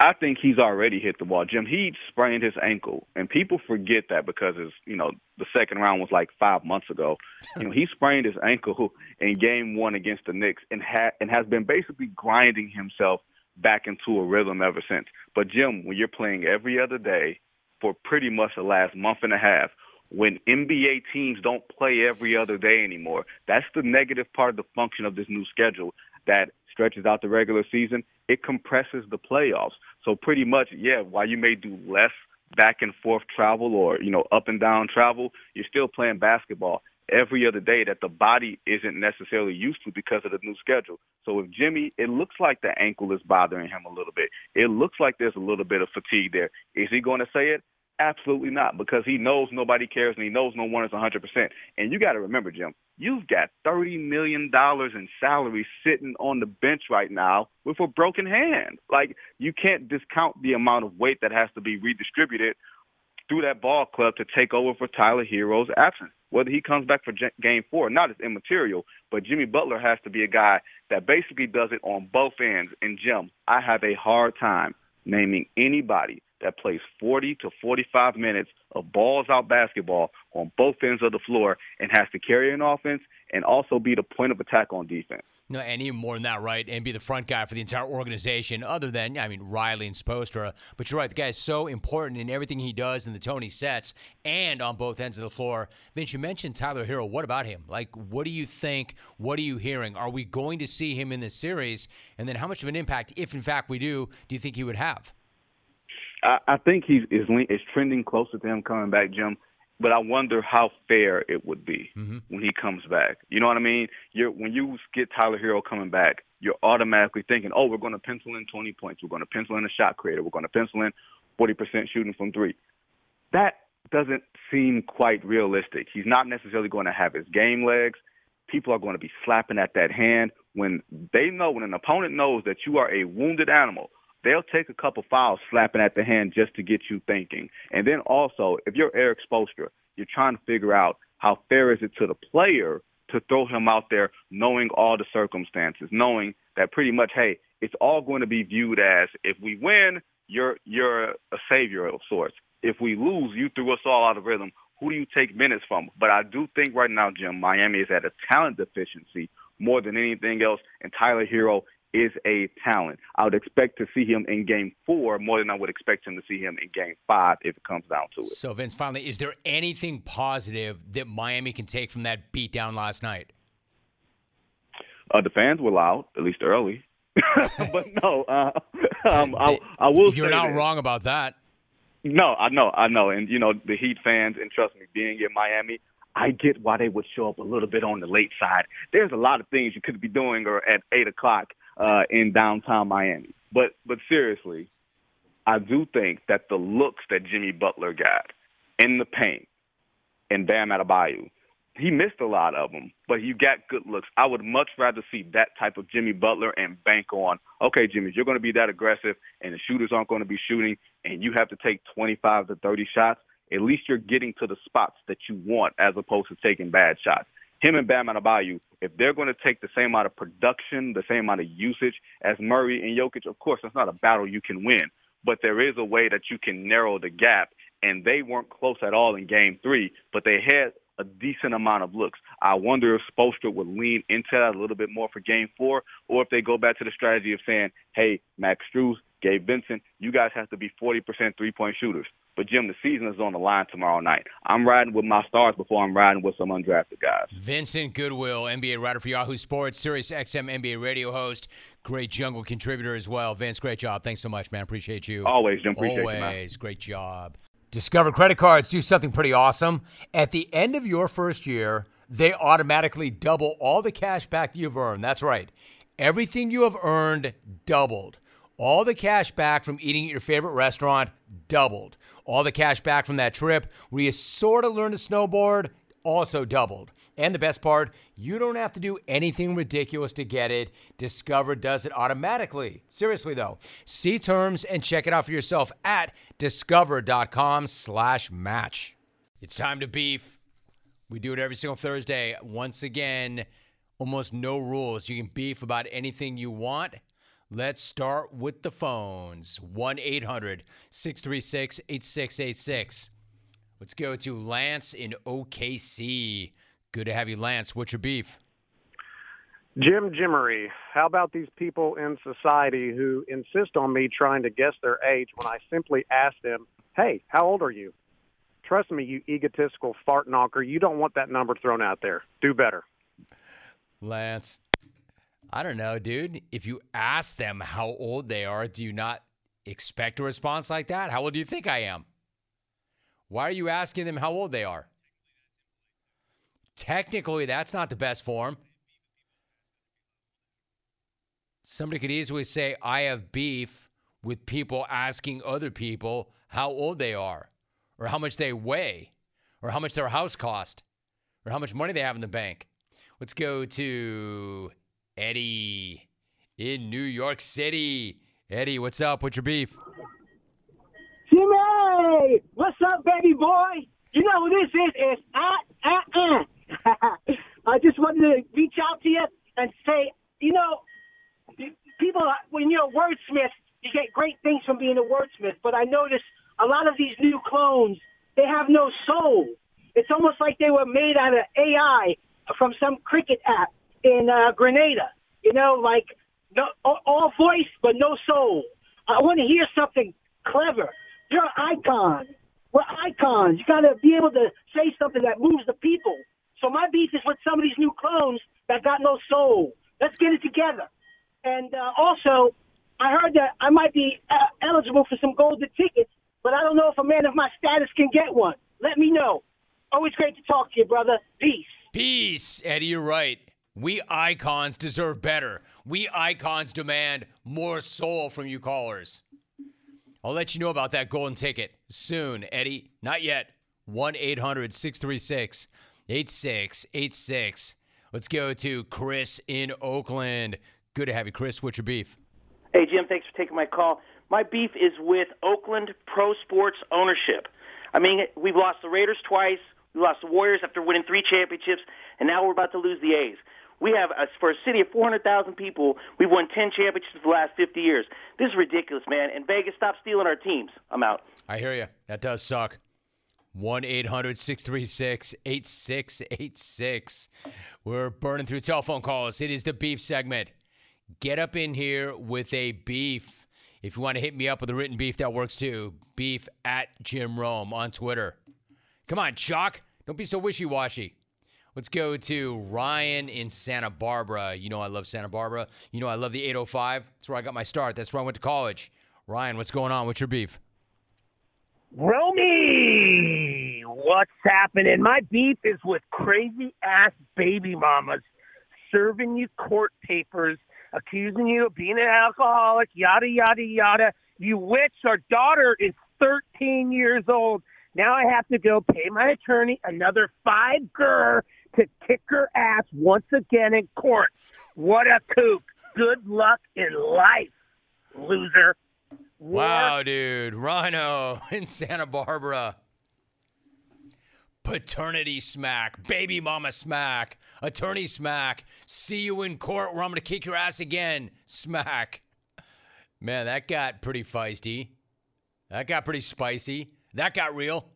I think he's already hit the wall. Jim, he sprained his ankle, and people forget that because it's you know the second round was like five months ago. you know, he sprained his ankle in Game One against the Knicks, and ha- and has been basically grinding himself back into a rhythm ever since. But Jim, when you're playing every other day for pretty much the last month and a half, when NBA teams don't play every other day anymore, that's the negative part of the function of this new schedule that stretches out the regular season. It compresses the playoffs. So pretty much, yeah, while you may do less back and forth travel or, you know, up and down travel, you're still playing basketball every other day that the body isn't necessarily used to because of the new schedule. So with Jimmy, it looks like the ankle is bothering him a little bit. It looks like there's a little bit of fatigue there. Is he going to say it? Absolutely not, because he knows nobody cares and he knows no one is 100%. And you got to remember, Jim, you've got $30 million in salary sitting on the bench right now with a broken hand. Like, you can't discount the amount of weight that has to be redistributed through that ball club to take over for Tyler Herro's absence. Whether he comes back for game four or not is immaterial, but Jimmy Butler has to be a guy that basically does it on both ends. And Jim, I have a hard time naming anybody that plays 40 to 45 minutes of balls out basketball on both ends of the floor and has to carry an offense and also be the point of attack on defense. No, and even more than that, right? And be the front guy for the entire organization, other than, I mean, Riley and Spoelstra. But you're right, the guy is so important in everything he does in the Tony sets and on both ends of the floor. Vince, you mentioned Tyler Herro. What about him? Like, what do you think? What are you hearing? Are we going to see him in this series? And then how much of an impact, if in fact we do, do you think he would have? I, I think he's is is trending closer to him coming back, Jim. But I wonder how fair it would be mm-hmm. when he comes back. You know what I mean? You're when you get Tyler Herro coming back, you're automatically thinking, oh, we're going to pencil in 20 points. We're going to pencil in a shot creator. We're going to pencil in 40% shooting from three. That doesn't seem quite realistic. He's not necessarily going to have his game legs. People are going to be slapping at that hand when they know when an opponent knows that you are a wounded animal they'll take a couple fouls slapping at the hand just to get you thinking. And then also, if you're Erik Spoelstra, you're trying to figure out how fair is it to the player to throw him out there knowing all the circumstances, knowing that pretty much, hey, it's all going to be viewed as if we win, you're you're a savior of sorts. If we lose, you threw us all out of rhythm. Who do you take minutes from? But I do think right now, Jim, Miami is at a talent deficiency more than anything else, and Tyler Herro is a talent. I would expect to see him in game four more than I would expect him to see him in game five if it comes down to it. So, Vince, finally, is there anything positive that Miami can take from that beatdown last night? Uh, the fans were loud, at least early. but no, uh, um, I, I will You're not this. wrong about that. No, I know, I know. And, you know, the Heat fans, and trust me, being in Miami, I get why they would show up a little bit on the late side. There's a lot of things you could be doing or at 8 o'clock uh, in downtown Miami. But but seriously, I do think that the looks that Jimmy Butler got in the paint and Bam Adebayo, he missed a lot of them, but you got good looks. I would much rather see that type of Jimmy Butler and bank on, okay, Jimmy, you're going to be that aggressive and the shooters aren't going to be shooting and you have to take 25 to 30 shots. At least you're getting to the spots that you want as opposed to taking bad shots him and Bam Adebayo, if they're going to take the same amount of production, the same amount of usage as Murray and Jokic, of course, that's not a battle you can win, but there is a way that you can narrow the gap. And they weren't close at all in Game Three, but they had a decent amount of looks. I wonder if Spoelstra would lean into that a little bit more for Game Four, or if they go back to the strategy of saying, "Hey, Max Strus, Gabe Vincent, you guys have to be 40% three-point shooters." But Jim, the season is on the line tomorrow night. I'm riding with my stars before I'm riding with some undrafted guys. Vincent Goodwill, NBA writer for Yahoo Sports, Sirius XM NBA radio host, great jungle contributor as well. Vince, great job. Thanks so much, man. Appreciate you. Always, Jim. Appreciate Always. you, Always. Great job. Discover credit cards do something pretty awesome. At the end of your first year, they automatically double all the cash back you've earned. That's right. Everything you have earned doubled. All the cash back from eating at your favorite restaurant doubled. All the cash back from that trip where you sort of learned to snowboard also doubled. And the best part, you don't have to do anything ridiculous to get it. Discover does it automatically. Seriously though, see terms and check it out for yourself at discover.com/match. It's time to beef. We do it every single Thursday. Once again, almost no rules. You can beef about anything you want. Let's start with the phones 1 800 636 8686. Let's go to Lance in OKC. Good to have you, Lance. What's your beef? Jim Jimmery, how about these people in society who insist on me trying to guess their age when I simply ask them, hey, how old are you? Trust me, you egotistical fart knocker, you don't want that number thrown out there. Do better. Lance, I don't know, dude. If you ask them how old they are, do you not expect a response like that? How old do you think I am? Why are you asking them how old they are? Technically, that's not the best form. Somebody could easily say, I have beef with people asking other people how old they are, or how much they weigh, or how much their house cost, or how much money they have in the bank. Let's go to Eddie in New York City. Eddie, what's up? What's your beef? Jimmy, what's up, baby boy? You know who this is? It's uh, uh, uh. I just wanted to reach out to you and say, you know, people, when you're a wordsmith, you get great things from being a wordsmith. But I noticed a lot of these new clones, they have no soul. It's almost like they were made out of AI from some cricket app in uh, Grenada. You know, like no, all, voice but no soul. I want to hear something clever. You're an icon. We're icons. You got to be able to say something that moves the people. So my beef is with some of these new clones that got no soul. Let's get it together. And uh, also, I heard that I might be uh, eligible for some golden tickets, but I don't know if a man of my status can get one. Let me know. Always great to talk to you, brother. Peace. Peace, Eddie. You're right. We icons deserve better. We icons demand more soul from you callers. I'll let you know about that golden ticket soon, Eddie. Not yet. 1 800 636 8686. Let's go to Chris in Oakland. Good to have you, Chris. What's your beef? Hey, Jim, thanks for taking my call. My beef is with Oakland Pro Sports ownership. I mean, we've lost the Raiders twice. We lost the Warriors after winning three championships, and now we're about to lose the A's. We have, a, for a city of 400,000 people, we've won 10 championships the last 50 years. This is ridiculous, man. And Vegas, stop stealing our teams. I'm out. I hear you. That does suck. 1 800 636 8686. We're burning through telephone calls. It is the beef segment. Get up in here with a beef. If you want to hit me up with a written beef, that works too. Beef at Jim Rome on Twitter. Come on, Chalk. Don't be so wishy washy. Let's go to Ryan in Santa Barbara. You know I love Santa Barbara. You know I love the 805. That's where I got my start. That's where I went to college. Ryan, what's going on? What's your beef? Romy, what's happening? My beef is with crazy ass baby mamas serving you court papers, accusing you of being an alcoholic, yada, yada, yada. You witch, our daughter is 13 years old. Now I have to go pay my attorney another five grr to kick her ass once again in court. What a kook. Good luck in life, loser. Wow, dude. Rhino in Santa Barbara. Paternity smack, baby mama smack, attorney smack, see you in court where I'm going to kick your ass again smack. Man, that got pretty feisty. That got pretty spicy. That got real.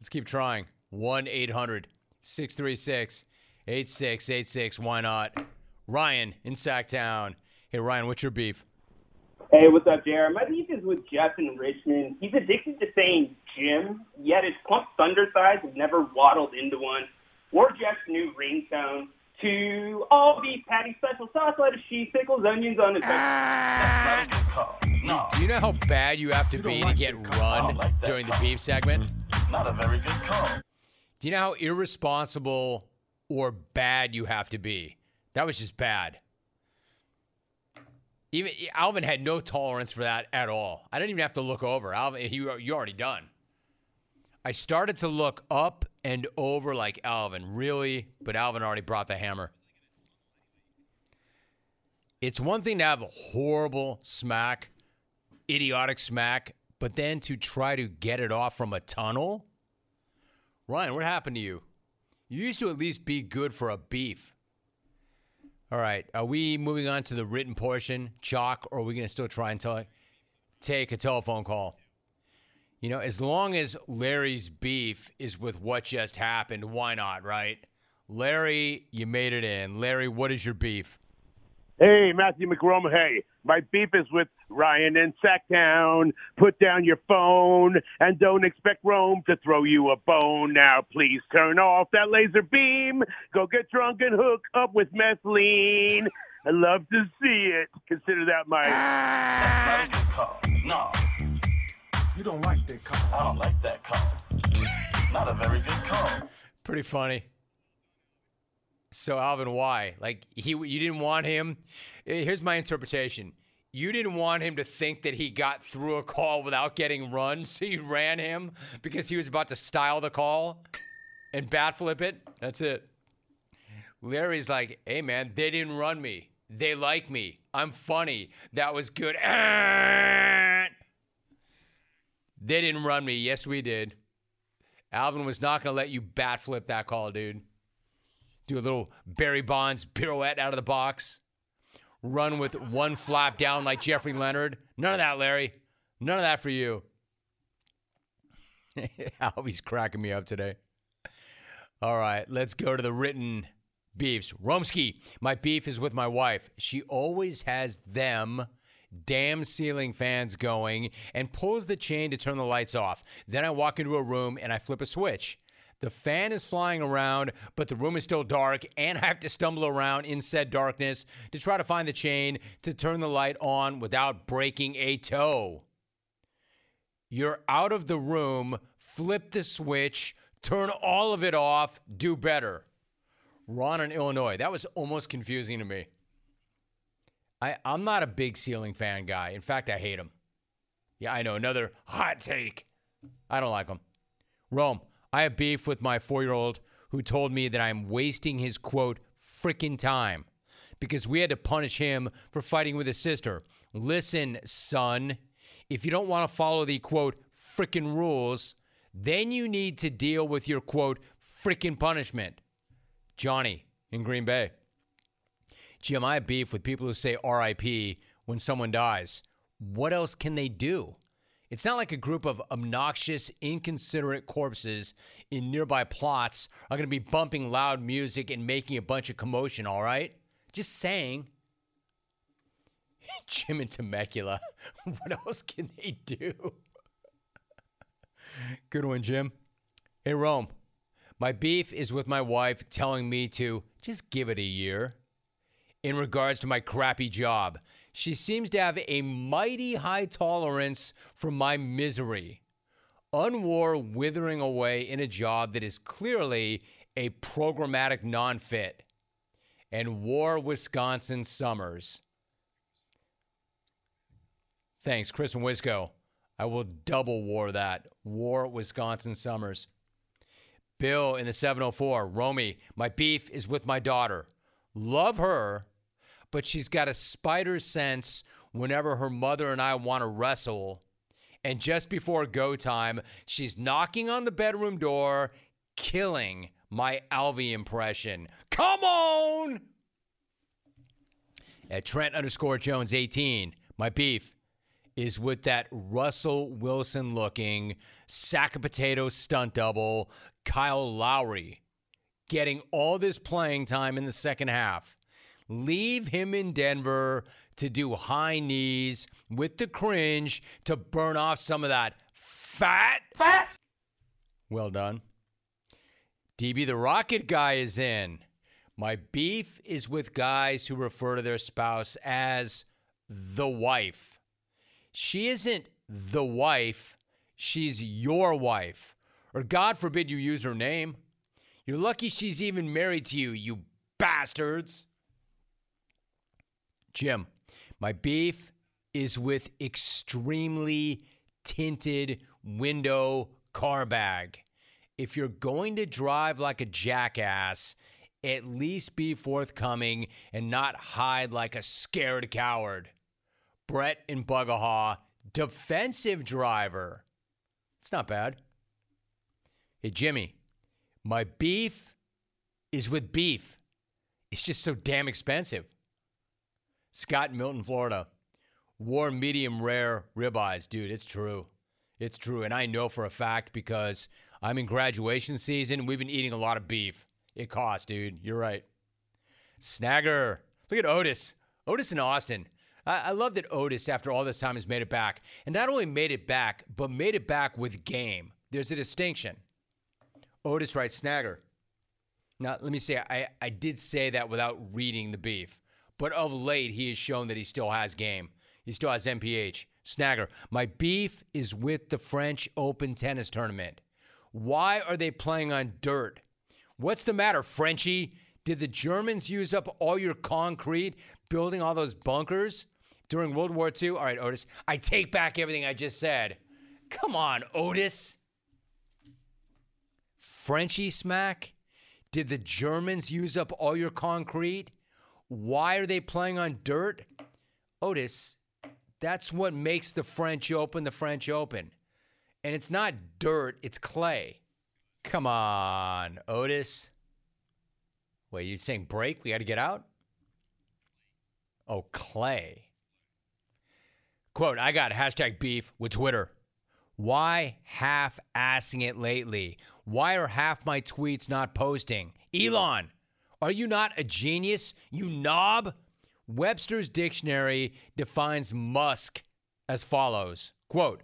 Let's keep trying. 1 800 636 8686. Why not? Ryan in Sacktown. Hey, Ryan, what's your beef? Hey, what's up, Jared? My beef is with Jeff in Richmond. He's addicted to saying Jim, yet his plump thunder thighs have never waddled into one. Or Jeff's new ringtone to all beef patty special sauce, lettuce, cheese, pickles, onions on his. That's not a ah. good call. No. Do you know how bad you have to be to get run like during the beef segment? Not a very good call. Do you know how irresponsible or bad you have to be? That was just bad. Even Alvin had no tolerance for that at all. I didn't even have to look over. Alvin, you you already done. I started to look up and over like Alvin. Really? But Alvin already brought the hammer. It's one thing to have a horrible smack, idiotic smack, but then to try to get it off from a tunnel? Ryan, what happened to you? You used to at least be good for a beef. All right, are we moving on to the written portion, Chalk, or are we going to still try and tell, take a telephone call? You know, as long as Larry's beef is with what just happened, why not, right? Larry, you made it in. Larry, what is your beef? Hey, Matthew McRome. Hey, my beef is with Ryan in Sacktown. Put down your phone and don't expect Rome to throw you a bone. Now, please turn off that laser beam. Go get drunk and hook up with methylene. I love to see it. Consider that my. That's not a good call. No. You don't like that call. I don't like that call. Not a very good call. Pretty funny. So Alvin, why? Like he, you didn't want him. eh, Here's my interpretation. You didn't want him to think that he got through a call without getting run, so you ran him because he was about to style the call and bat flip it. That's it. Larry's like, "Hey man, they didn't run me. They like me. I'm funny. That was good." They didn't run me. Yes, we did. Alvin was not going to let you bat flip that call, dude do a little Barry Bonds pirouette out of the box, run with one flap down like Jeffrey Leonard. None of that, Larry. None of that for you. Alvy's cracking me up today. All right, let's go to the written beefs. Romsky, my beef is with my wife. She always has them damn ceiling fans going and pulls the chain to turn the lights off. Then I walk into a room and I flip a switch. The fan is flying around, but the room is still dark, and I have to stumble around in said darkness to try to find the chain to turn the light on without breaking a toe. You're out of the room, flip the switch, turn all of it off, do better. Ron in Illinois. That was almost confusing to me. I, I'm not a big ceiling fan guy. In fact, I hate him. Yeah, I know. Another hot take. I don't like him. Rome. I have beef with my four year old who told me that I'm wasting his quote, frickin' time because we had to punish him for fighting with his sister. Listen, son, if you don't want to follow the quote, frickin' rules, then you need to deal with your quote, frickin' punishment. Johnny in Green Bay. Jim, I have beef with people who say RIP when someone dies. What else can they do? It's not like a group of obnoxious, inconsiderate corpses in nearby plots are going to be bumping loud music and making a bunch of commotion, all right? Just saying. Jim and Temecula. what else can they do? Good one, Jim. Hey, Rome. My beef is with my wife telling me to just give it a year. In regards to my crappy job, she seems to have a mighty high tolerance for my misery. Unwar withering away in a job that is clearly a programmatic non fit. And War Wisconsin Summers. Thanks, Chris and Wisco. I will double war that. War Wisconsin Summers. Bill in the 704. Romy, my beef is with my daughter. Love her, but she's got a spider sense whenever her mother and I want to wrestle. And just before go time, she's knocking on the bedroom door, killing my Alvy impression. Come on! At Trent underscore Jones 18, my beef is with that Russell Wilson looking sack of potato stunt double, Kyle Lowry, getting all this playing time in the second half. Leave him in Denver to do high knees with the cringe to burn off some of that fat. Fat. Well done. DB the Rocket guy is in. My beef is with guys who refer to their spouse as the wife. She isn't the wife, she's your wife. Or God forbid you use her name. You're lucky she's even married to you, you bastards. Jim, my beef is with extremely tinted window car bag. if you're going to drive like a jackass, at least be forthcoming and not hide like a scared coward. Brett in Bugahaw, defensive driver. It's not bad. Hey, Jimmy, my beef is with beef. It's just so damn expensive. Scott Milton, Florida. War medium rare ribeyes. Dude, it's true. It's true. And I know for a fact because I'm in graduation season. We've been eating a lot of beef. It costs, dude. You're right. Snagger. Look at Otis. Otis in Austin. I, I love that Otis, after all this time, has made it back. And not only made it back, but made it back with game. There's a distinction. Otis writes Snagger. Now, let me say, I, I did say that without reading the beef. But of late, he has shown that he still has game. He still has MPH. Snagger, my beef is with the French Open tennis tournament. Why are they playing on dirt? What's the matter, Frenchie? Did the Germans use up all your concrete building all those bunkers during World War II? All right, Otis, I take back everything I just said. Come on, Otis. Frenchie smack? Did the Germans use up all your concrete? Why are they playing on dirt? Otis, that's what makes the French Open the French Open. And it's not dirt, it's clay. Come on, Otis. Wait, you saying break? We got to get out? Oh, clay. Quote, I got hashtag beef with Twitter. Why half assing it lately? Why are half my tweets not posting? Elon, are you not a genius, you knob? Webster's dictionary defines Musk as follows quote,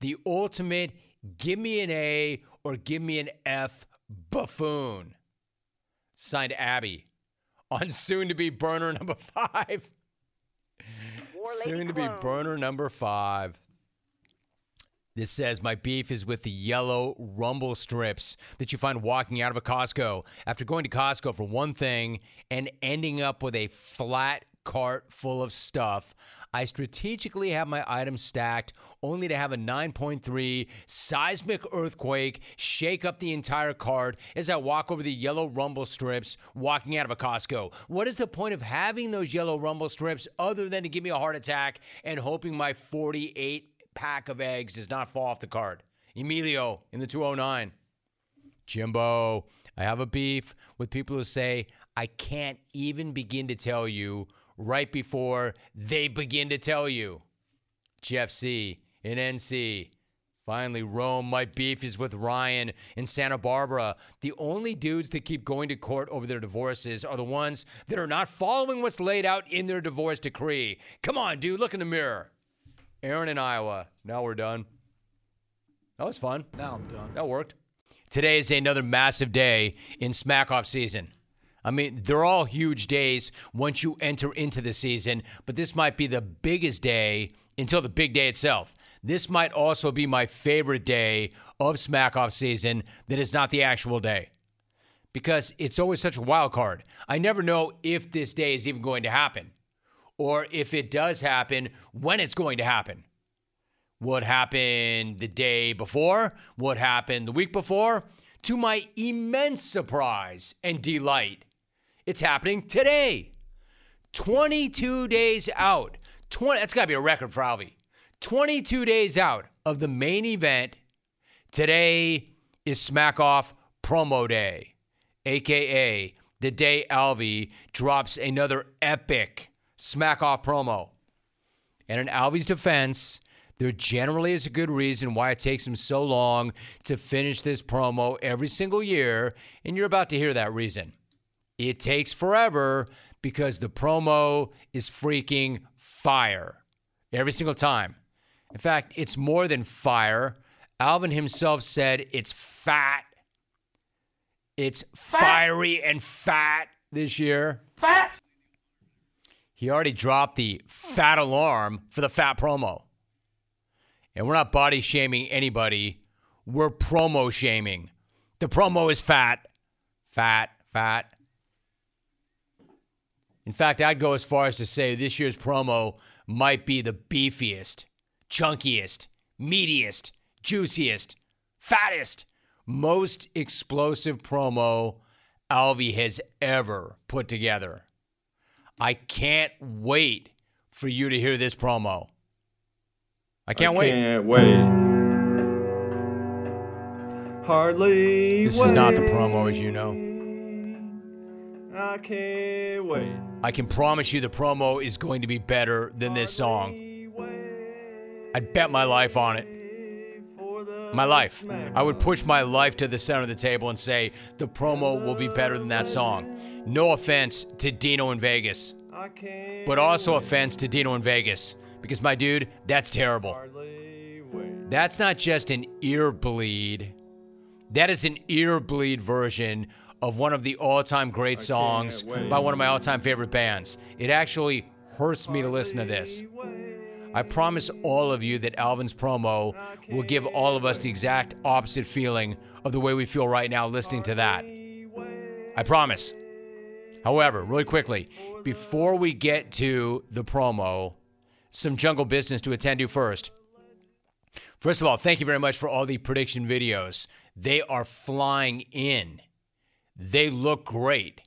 the ultimate give me an A or give me an F buffoon. Signed Abby on soon to be burner number five. Soon to be burner number five. This says, My beef is with the yellow rumble strips that you find walking out of a Costco after going to Costco for one thing and ending up with a flat cart full of stuff. I strategically have my items stacked only to have a 9.3 seismic earthquake shake up the entire cart as I walk over the yellow rumble strips walking out of a Costco. What is the point of having those yellow rumble strips other than to give me a heart attack and hoping my 48 pack of eggs does not fall off the cart? Emilio in the 209. Jimbo, I have a beef with people who say, I can't even begin to tell you right before they begin to tell you. Jeff C. in NC. Finally, Rome. My beef is with Ryan in Santa Barbara. The only dudes that keep going to court over their divorces are the ones that are not following what's laid out in their divorce decree. Come on, dude, look in the mirror. Aaron in Iowa. Now we're done. That was fun. Now I'm done. That worked. Today is another massive day in Smack Off season. I mean, they're all huge days once you enter into the season, but this might be the biggest day until the big day itself. This might also be my favorite day of Smackoff season that is not the actual day because it's always such a wild card. I never know if this day is even going to happen or if it does happen, when it's going to happen. What happened the day before? What happened the week before? To my immense surprise and delight, it's happening today. 22 days out. 20, that's got to be a record for Alvy. 22 days out of the main event. Today is Smack Off Promo Day, aka the day Alvy drops another epic Smack Off promo. And in Alvy's defense, there generally is a good reason why it takes him so long to finish this promo every single year, and you're about to hear that reason. It takes forever because the promo is freaking fire every single time. In fact, it's more than fire. Alvin himself said it's fat. It's fiery and fat this year. Fat. He already dropped the fat alarm for the fat promo. And we're not body shaming anybody. We're promo shaming. The promo is fat. Fat, fat. In fact, I'd go as far as to say this year's promo might be the beefiest, chunkiest, meatiest, juiciest, fattest, most explosive promo Alvy has ever put together. I can't wait for you to hear this promo. I can't wait. Can't wait. Hardly. This is not the promo, as you know. I can't wait. I can promise you the promo is going to be better than this song. I'd bet my life on it. My life. I would push my life to the center of the table and say the promo will be better than that song. No offense to Dino in Vegas, but also offense to Dino in Vegas because, my dude, that's terrible. That's not just an ear bleed, that is an ear bleed version of one of the all time great songs by one of my all time favorite bands. It actually hurts me to listen to this. I promise all of you that Alvin's promo will give all of us the exact opposite feeling of the way we feel right now listening to that. I promise. However, really quickly, before we get to the promo, some jungle business to attend to first. First of all, thank you very much for all the prediction videos. They are flying in. They look great.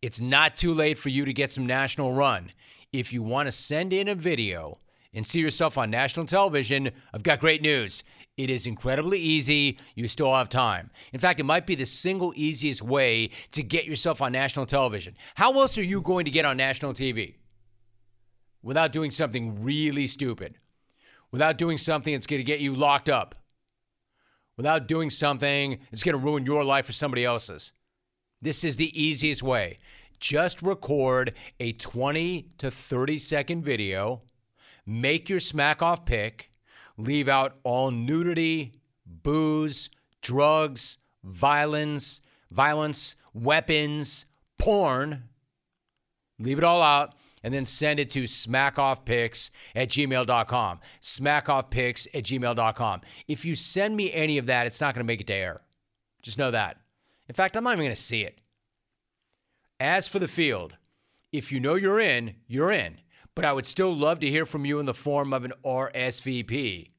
It's not too late for you to get some national run. If you want to send in a video and see yourself on national television, I've got great news. It is incredibly easy. You still have time. In fact, it might be the single easiest way to get yourself on national television. How else are you going to get on national TV? Without doing something really stupid, without doing something that's going to get you locked up, without doing something that's going to ruin your life or somebody else's. This is the easiest way. Just record a 20 to 30 second video, make your smack off pick, leave out all nudity, booze, drugs, violence, violence, weapons, porn. Leave it all out and then send it to smackoffpicks at gmail.com. Smackoffpicks at gmail.com. If you send me any of that, it's not going to make it to air. Just know that. In fact, I'm not even going to see it. As for the field, if you know you're in, you're in. But I would still love to hear from you in the form of an RSVP.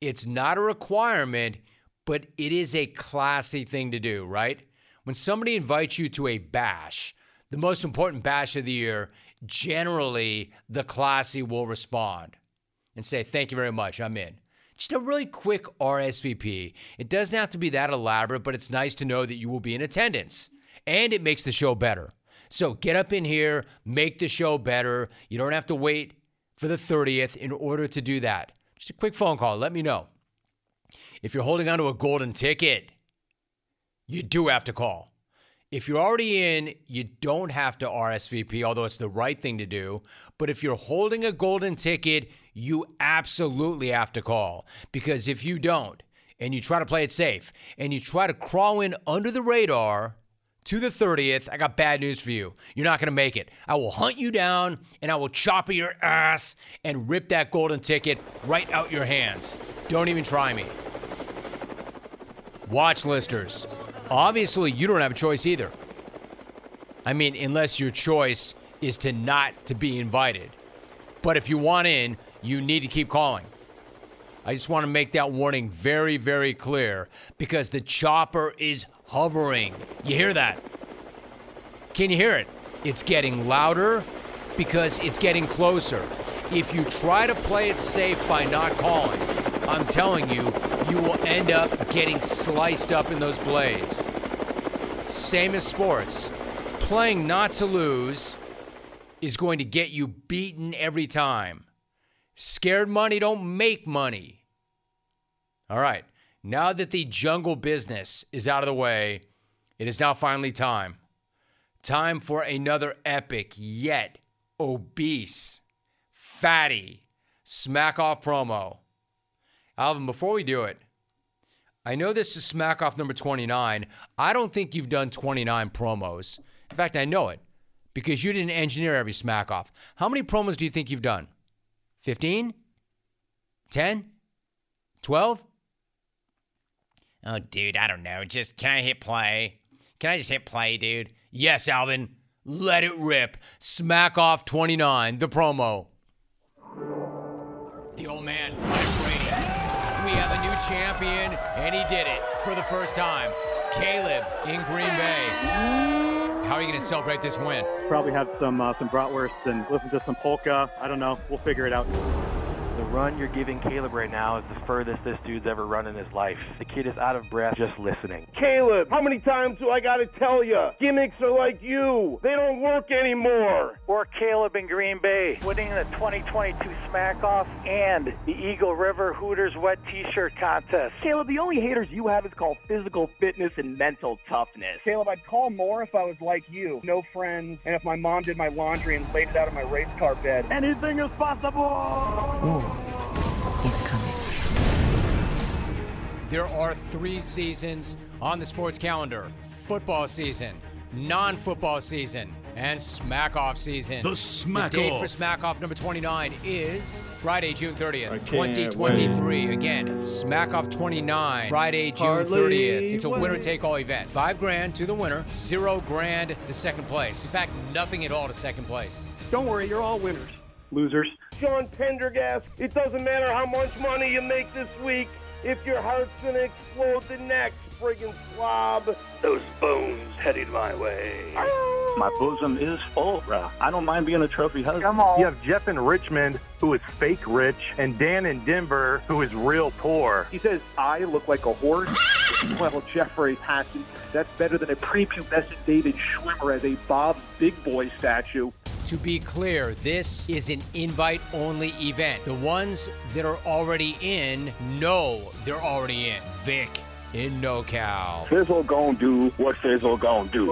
It's not a requirement, but it is a classy thing to do, right? When somebody invites you to a bash, the most important bash of the year, generally the classy will respond and say, Thank you very much, I'm in. Just a really quick RSVP. It doesn't have to be that elaborate, but it's nice to know that you will be in attendance. And it makes the show better. So get up in here, make the show better. You don't have to wait for the 30th in order to do that. Just a quick phone call. Let me know. If you're holding onto a golden ticket, you do have to call. If you're already in, you don't have to RSVP, although it's the right thing to do. But if you're holding a golden ticket, you absolutely have to call. Because if you don't, and you try to play it safe, and you try to crawl in under the radar to the 30th, I got bad news for you. You're not going to make it. I will hunt you down, and I will chop your ass and rip that golden ticket right out your hands. Don't even try me. Watch listers. Obviously, you don't have a choice either. I mean, unless your choice is to not to be invited. But if you want in, you need to keep calling. I just want to make that warning very, very clear because the chopper is hovering. You hear that? Can you hear it? It's getting louder because it's getting closer. If you try to play it safe by not calling, I'm telling you, you will end up getting sliced up in those blades. Same as sports. Playing not to lose is going to get you beaten every time. Scared money don't make money. All right. Now that the jungle business is out of the way, it is now finally time. Time for another epic, yet obese, fatty, smack off promo. Alvin, before we do it, I know this is smack off number 29. I don't think you've done 29 promos. In fact, I know it because you didn't engineer every smack off. How many promos do you think you've done? 15? 10? 12? Oh, dude, I don't know. Just can I hit play? Can I just hit play, dude? Yes, Alvin. Let it rip. Smack off 29, the promo. The old man. We have a new champion, and he did it. for the first time. Caleb in Green Bay. How are you going to celebrate this win? Probably have some uh, some bratwurst and listen to some polka. I don't know. We'll figure it out. The run you're giving Caleb right now is the furthest this dude's ever run in his life. The kid is out of breath just listening. Caleb, how many times do I gotta tell you? Gimmicks are like you. They don't work anymore. Or Caleb in Green Bay, winning the 2022 Smack Off and the Eagle River Hooters Wet T-shirt contest. Caleb, the only haters you have is called physical fitness and mental toughness. Caleb, I'd call more if I was like you. No friends, and if my mom did my laundry and laid it out on my race car bed. Anything is possible! Is coming. There are three seasons on the sports calendar football season, non football season, and smack off season. The Smack the date for Off. smack off number 29 is Friday, June 30th, can't 2023. Again, smack off 29, Friday, June Hardly 30th. It's a winner take all event. Five grand to the winner, zero grand to second place. In fact, nothing at all to second place. Don't worry, you're all winners. Losers. Sean Pendergast, it doesn't matter how much money you make this week if your heart's gonna explode the next friggin' slob. Those bones headed my way. My bosom is full, bro. I don't mind being a trophy husband. Come on. You have Jeff in Richmond, who is fake rich, and Dan in Denver, who is real poor. He says, I look like a horse. well, Jeffrey Patton, that's better than a prepubescent David Schwimmer as a Bob's Big Boy statue. To be clear, this is an invite only event. The ones that are already in know they're already in. Vic in NoCal. Fizzle gon' do what Fizzle gon' do.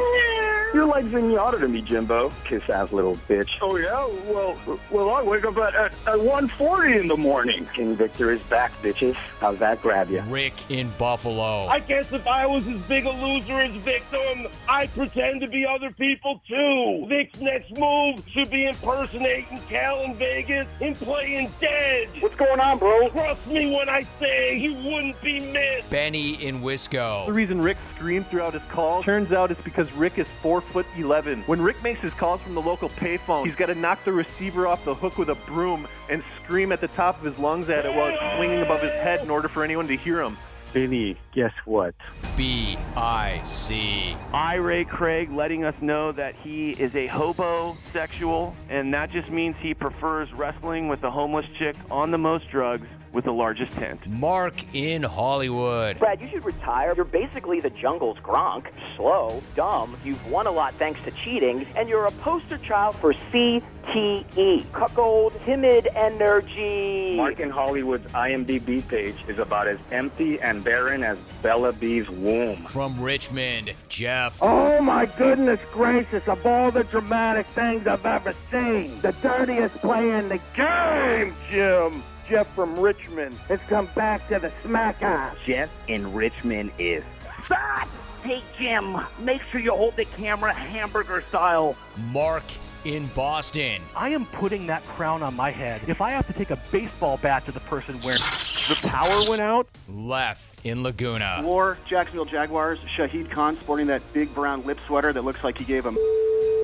You're like Zenyatta to me, Jimbo. Kiss ass little bitch. Oh yeah? Well, well, I wake up at, at, at 1.40 in the morning. King Victor is back, bitches. How's that grab you? Rick in Buffalo. I guess if I was as big a loser as Victim, I'd pretend to be other people too. Vic's next move should be impersonating Cal in Vegas and playing dead. What's going on, bro? Trust me when I say he wouldn't be missed. Benny in Wisco. The reason Rick screamed throughout his call turns out it's because Rick is four foot eleven. When Rick makes his calls from the local payphone, he's got to knock the receiver off the hook with a broom and scream at the top of his lungs at it while it's swinging above his head in order for anyone to hear him. Benny, guess what? B I C. I, Ray Craig, letting us know that he is a hobosexual, and that just means he prefers wrestling with a homeless chick on the most drugs with the largest tent. Mark in Hollywood. Brad, you should retire. You're basically the jungle's Gronk. Slow, dumb, you've won a lot thanks to cheating, and you're a poster child for CTE. Cuckold, timid energy. Mark in Hollywood's IMDb page is about as empty and barren as Bella B's womb. From Richmond, Jeff. Oh my goodness gracious, of all the dramatic things I've ever seen, the dirtiest play in the game, Jim. Jeff from Richmond has come back to the smack off. Jeff in Richmond is Stop! Hey, Jim, make sure you hold the camera hamburger style. Mark in Boston. I am putting that crown on my head. If I have to take a baseball bat to the person where the power went out, Left in Laguna. War, Jacksonville Jaguars, Shahid Khan sporting that big brown lip sweater that looks like he gave him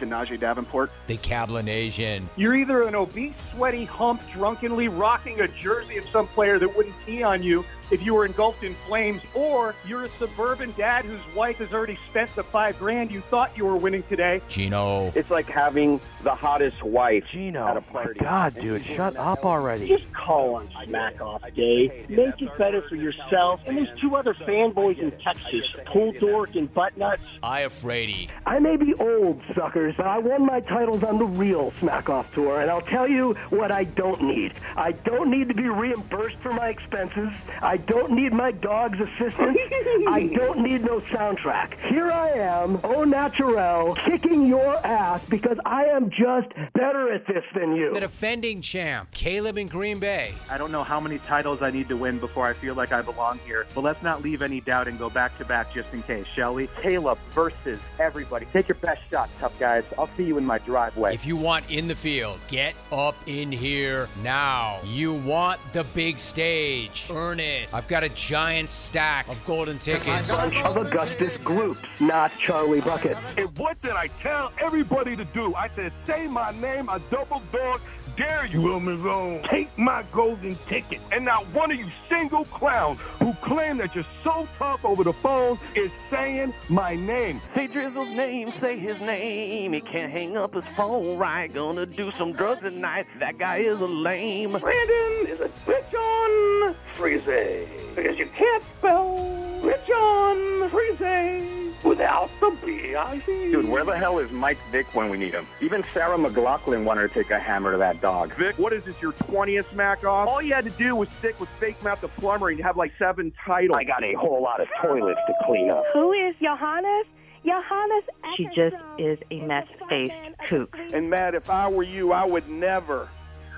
to Najeh Davenport. The Cablinasian. You're either an obese, sweaty hump drunkenly rocking a jersey of some player that wouldn't pee on you if you were engulfed in flames, or you're a suburban dad whose wife has already spent the five grand you thought you were winning today. Gino. It's like having the hottest wife Gino, at a party. God, dude, shut up already. Just call on Smack Off Day. Make it better for yourself and those two other fanboys in Texas, Pull Dork and Buttnuts. I Afraidy. I may be old, suckers, but I won my titles on the real Smack Off tour, and I'll tell you what I don't need. I don't need to be reimbursed for my expenses. I don't need my dog's assistance. I don't need no soundtrack. Here I am, au naturel, kicking your ass because I am just better at this than you. The defending champ, Caleb in Green Bay. I don't know how many titles I need to win before I feel like I belong here, but let's not leave any doubt and go back to back just in case, shall we? Caleb versus everybody. Take your best shot, tough guys. I'll see you in my driveway. If you want in the field, get up in here now. You want the big stage. Earn it. I've got a giant stack of golden tickets. A bunch of Augustus Gloops, not Charlie Bucket. And what did I tell everybody to do? I said, say my name, a double dog dare you, Wilmer Take my golden ticket. And not one of you single clowns who claim that you're so tough over the phone is saying my name. Say Drizzle's name, say his name. He can't hang up his phone right. Gonna do some drugs tonight. That guy is a lame. Brandon is a bitch on Freeze. Because you can't spell bitch on Freeze without the B-I-C. Dude, where the hell is Mike Vick when we need him? Even Sarah McLachlan wanted to take a hammer to that dog. Vic, what is this, your 20th smack off? All you had to do was stick with Fake Mouth the Plumber and you have like seven titles. I got a whole lot of toilets to clean up. Who is Johannes? Johannes She just is a mess-faced kook. And Matt, if I were you, I would never.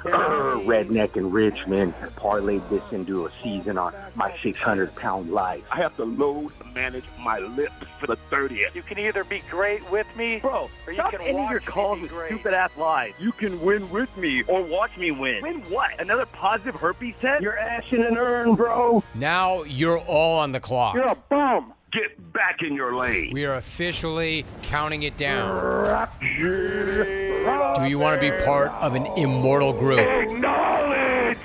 Grr, redneck in Richmond parlayed this into a season on my 600 pound life. I have to load and manage my lips for the 30th. You can either be great with me, Bro, or you stop can ending watch your me calls be with great. stupid ass lies. You can win with me or watch me win. Win what? Another positive herpes test? Your ass in an urn, bro. Now you're all on the clock. You're a bum. Get back in your lane. We are officially counting it down. Do you want to be part of an immortal group? Acknowledge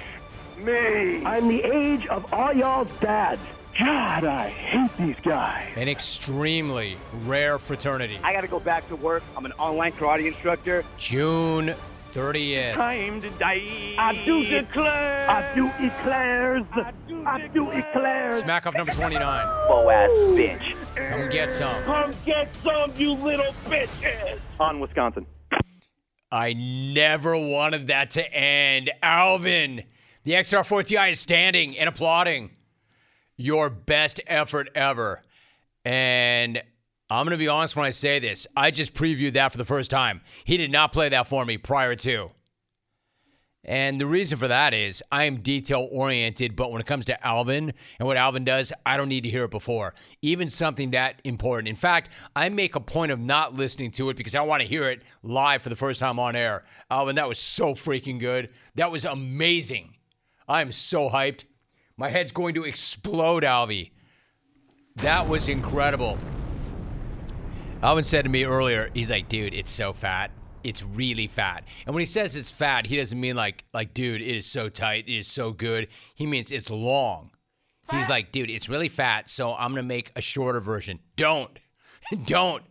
me. I'm the age of all y'all's dads. God, I hate these guys. An extremely rare fraternity. I gotta go back to work. I'm an online karate instructor. June 30th. Time to die. I do declare. I do eclairs. I do eclairs. Smack up number 29. Bo ass bitch. Come get some. Come get some, you little bitches. On Wisconsin. I never wanted that to end. Alvin, the XR4TI is standing and applauding your best effort ever. And I'm going to be honest when I say this. I just previewed that for the first time. He did not play that for me prior to. And the reason for that is I am detail oriented, but when it comes to Alvin and what Alvin does, I don't need to hear it before. Even something that important. In fact, I make a point of not listening to it because I want to hear it live for the first time on air. Alvin, that was so freaking good. That was amazing. I'm so hyped. My head's going to explode, Alvy. That was incredible. Alvin said to me earlier, he's like, dude, it's so fat. It's really fat. And when he says it's fat, he doesn't mean like, like, dude, it is so tight, it is so good. He means it's long. He's like, dude, it's really fat, so I'm gonna make a shorter version. Don't. don't.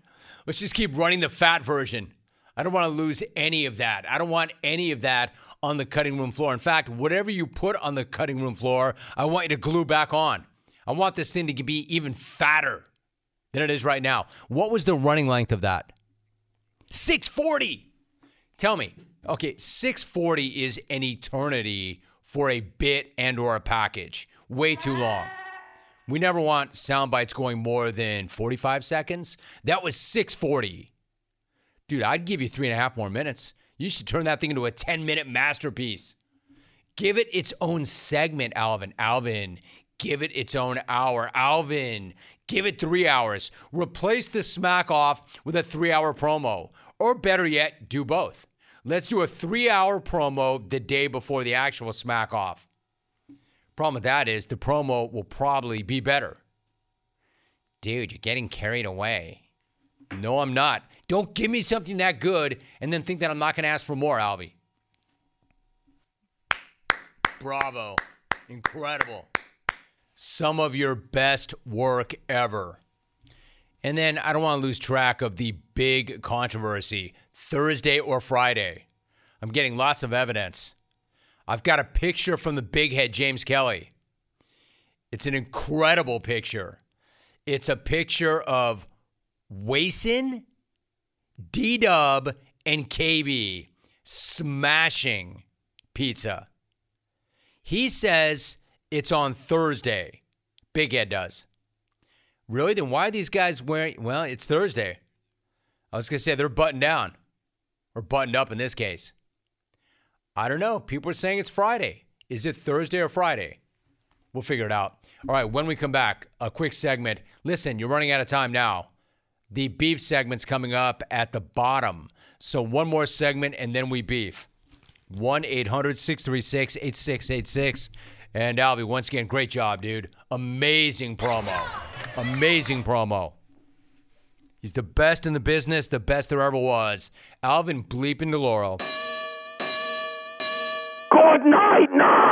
Let's just keep running the fat version. I don't want to lose any of that. I don't want any of that on the cutting room floor. In fact, whatever you put on the cutting room floor, I want you to glue back on. I want this thing to be even fatter than it is right now. What was the running length of that? 640. Tell me. Okay, 640 is an eternity for a bit and or a package. Way too long. We never want sound bites going more than 45 seconds. That was 640. Dude, I'd give you three and a half more minutes. You should turn that thing into a 10 minute masterpiece. Give it its own segment, Alvin. Alvin, give it its own hour. Alvin, give it three hours. Replace the smack off with a three hour promo. Or better yet, do both. Let's do a three hour promo the day before the actual smack off. Problem with that is the promo will probably be better. Dude, you're getting carried away. No, I'm not. Don't give me something that good and then think that I'm not going to ask for more, Alvy. Bravo. Incredible. Some of your best work ever. And then I don't want to lose track of the big controversy Thursday or Friday. I'm getting lots of evidence. I've got a picture from the big head, James Kelly. It's an incredible picture. It's a picture of Wason, D Dub, and KB smashing pizza. He says it's on Thursday. Big Ed does. Really? Then why are these guys wearing? Well, it's Thursday. I was going to say they're buttoned down or buttoned up in this case. I don't know. People are saying it's Friday. Is it Thursday or Friday? We'll figure it out. All right, when we come back, a quick segment. Listen, you're running out of time now. The beef segment's coming up at the bottom. So one more segment and then we beef. 1 800 636 8686. And Alvy, once again, great job, dude. Amazing promo. Amazing promo. He's the best in the business, the best there ever was. Alvin bleeping Delloro. Good night now.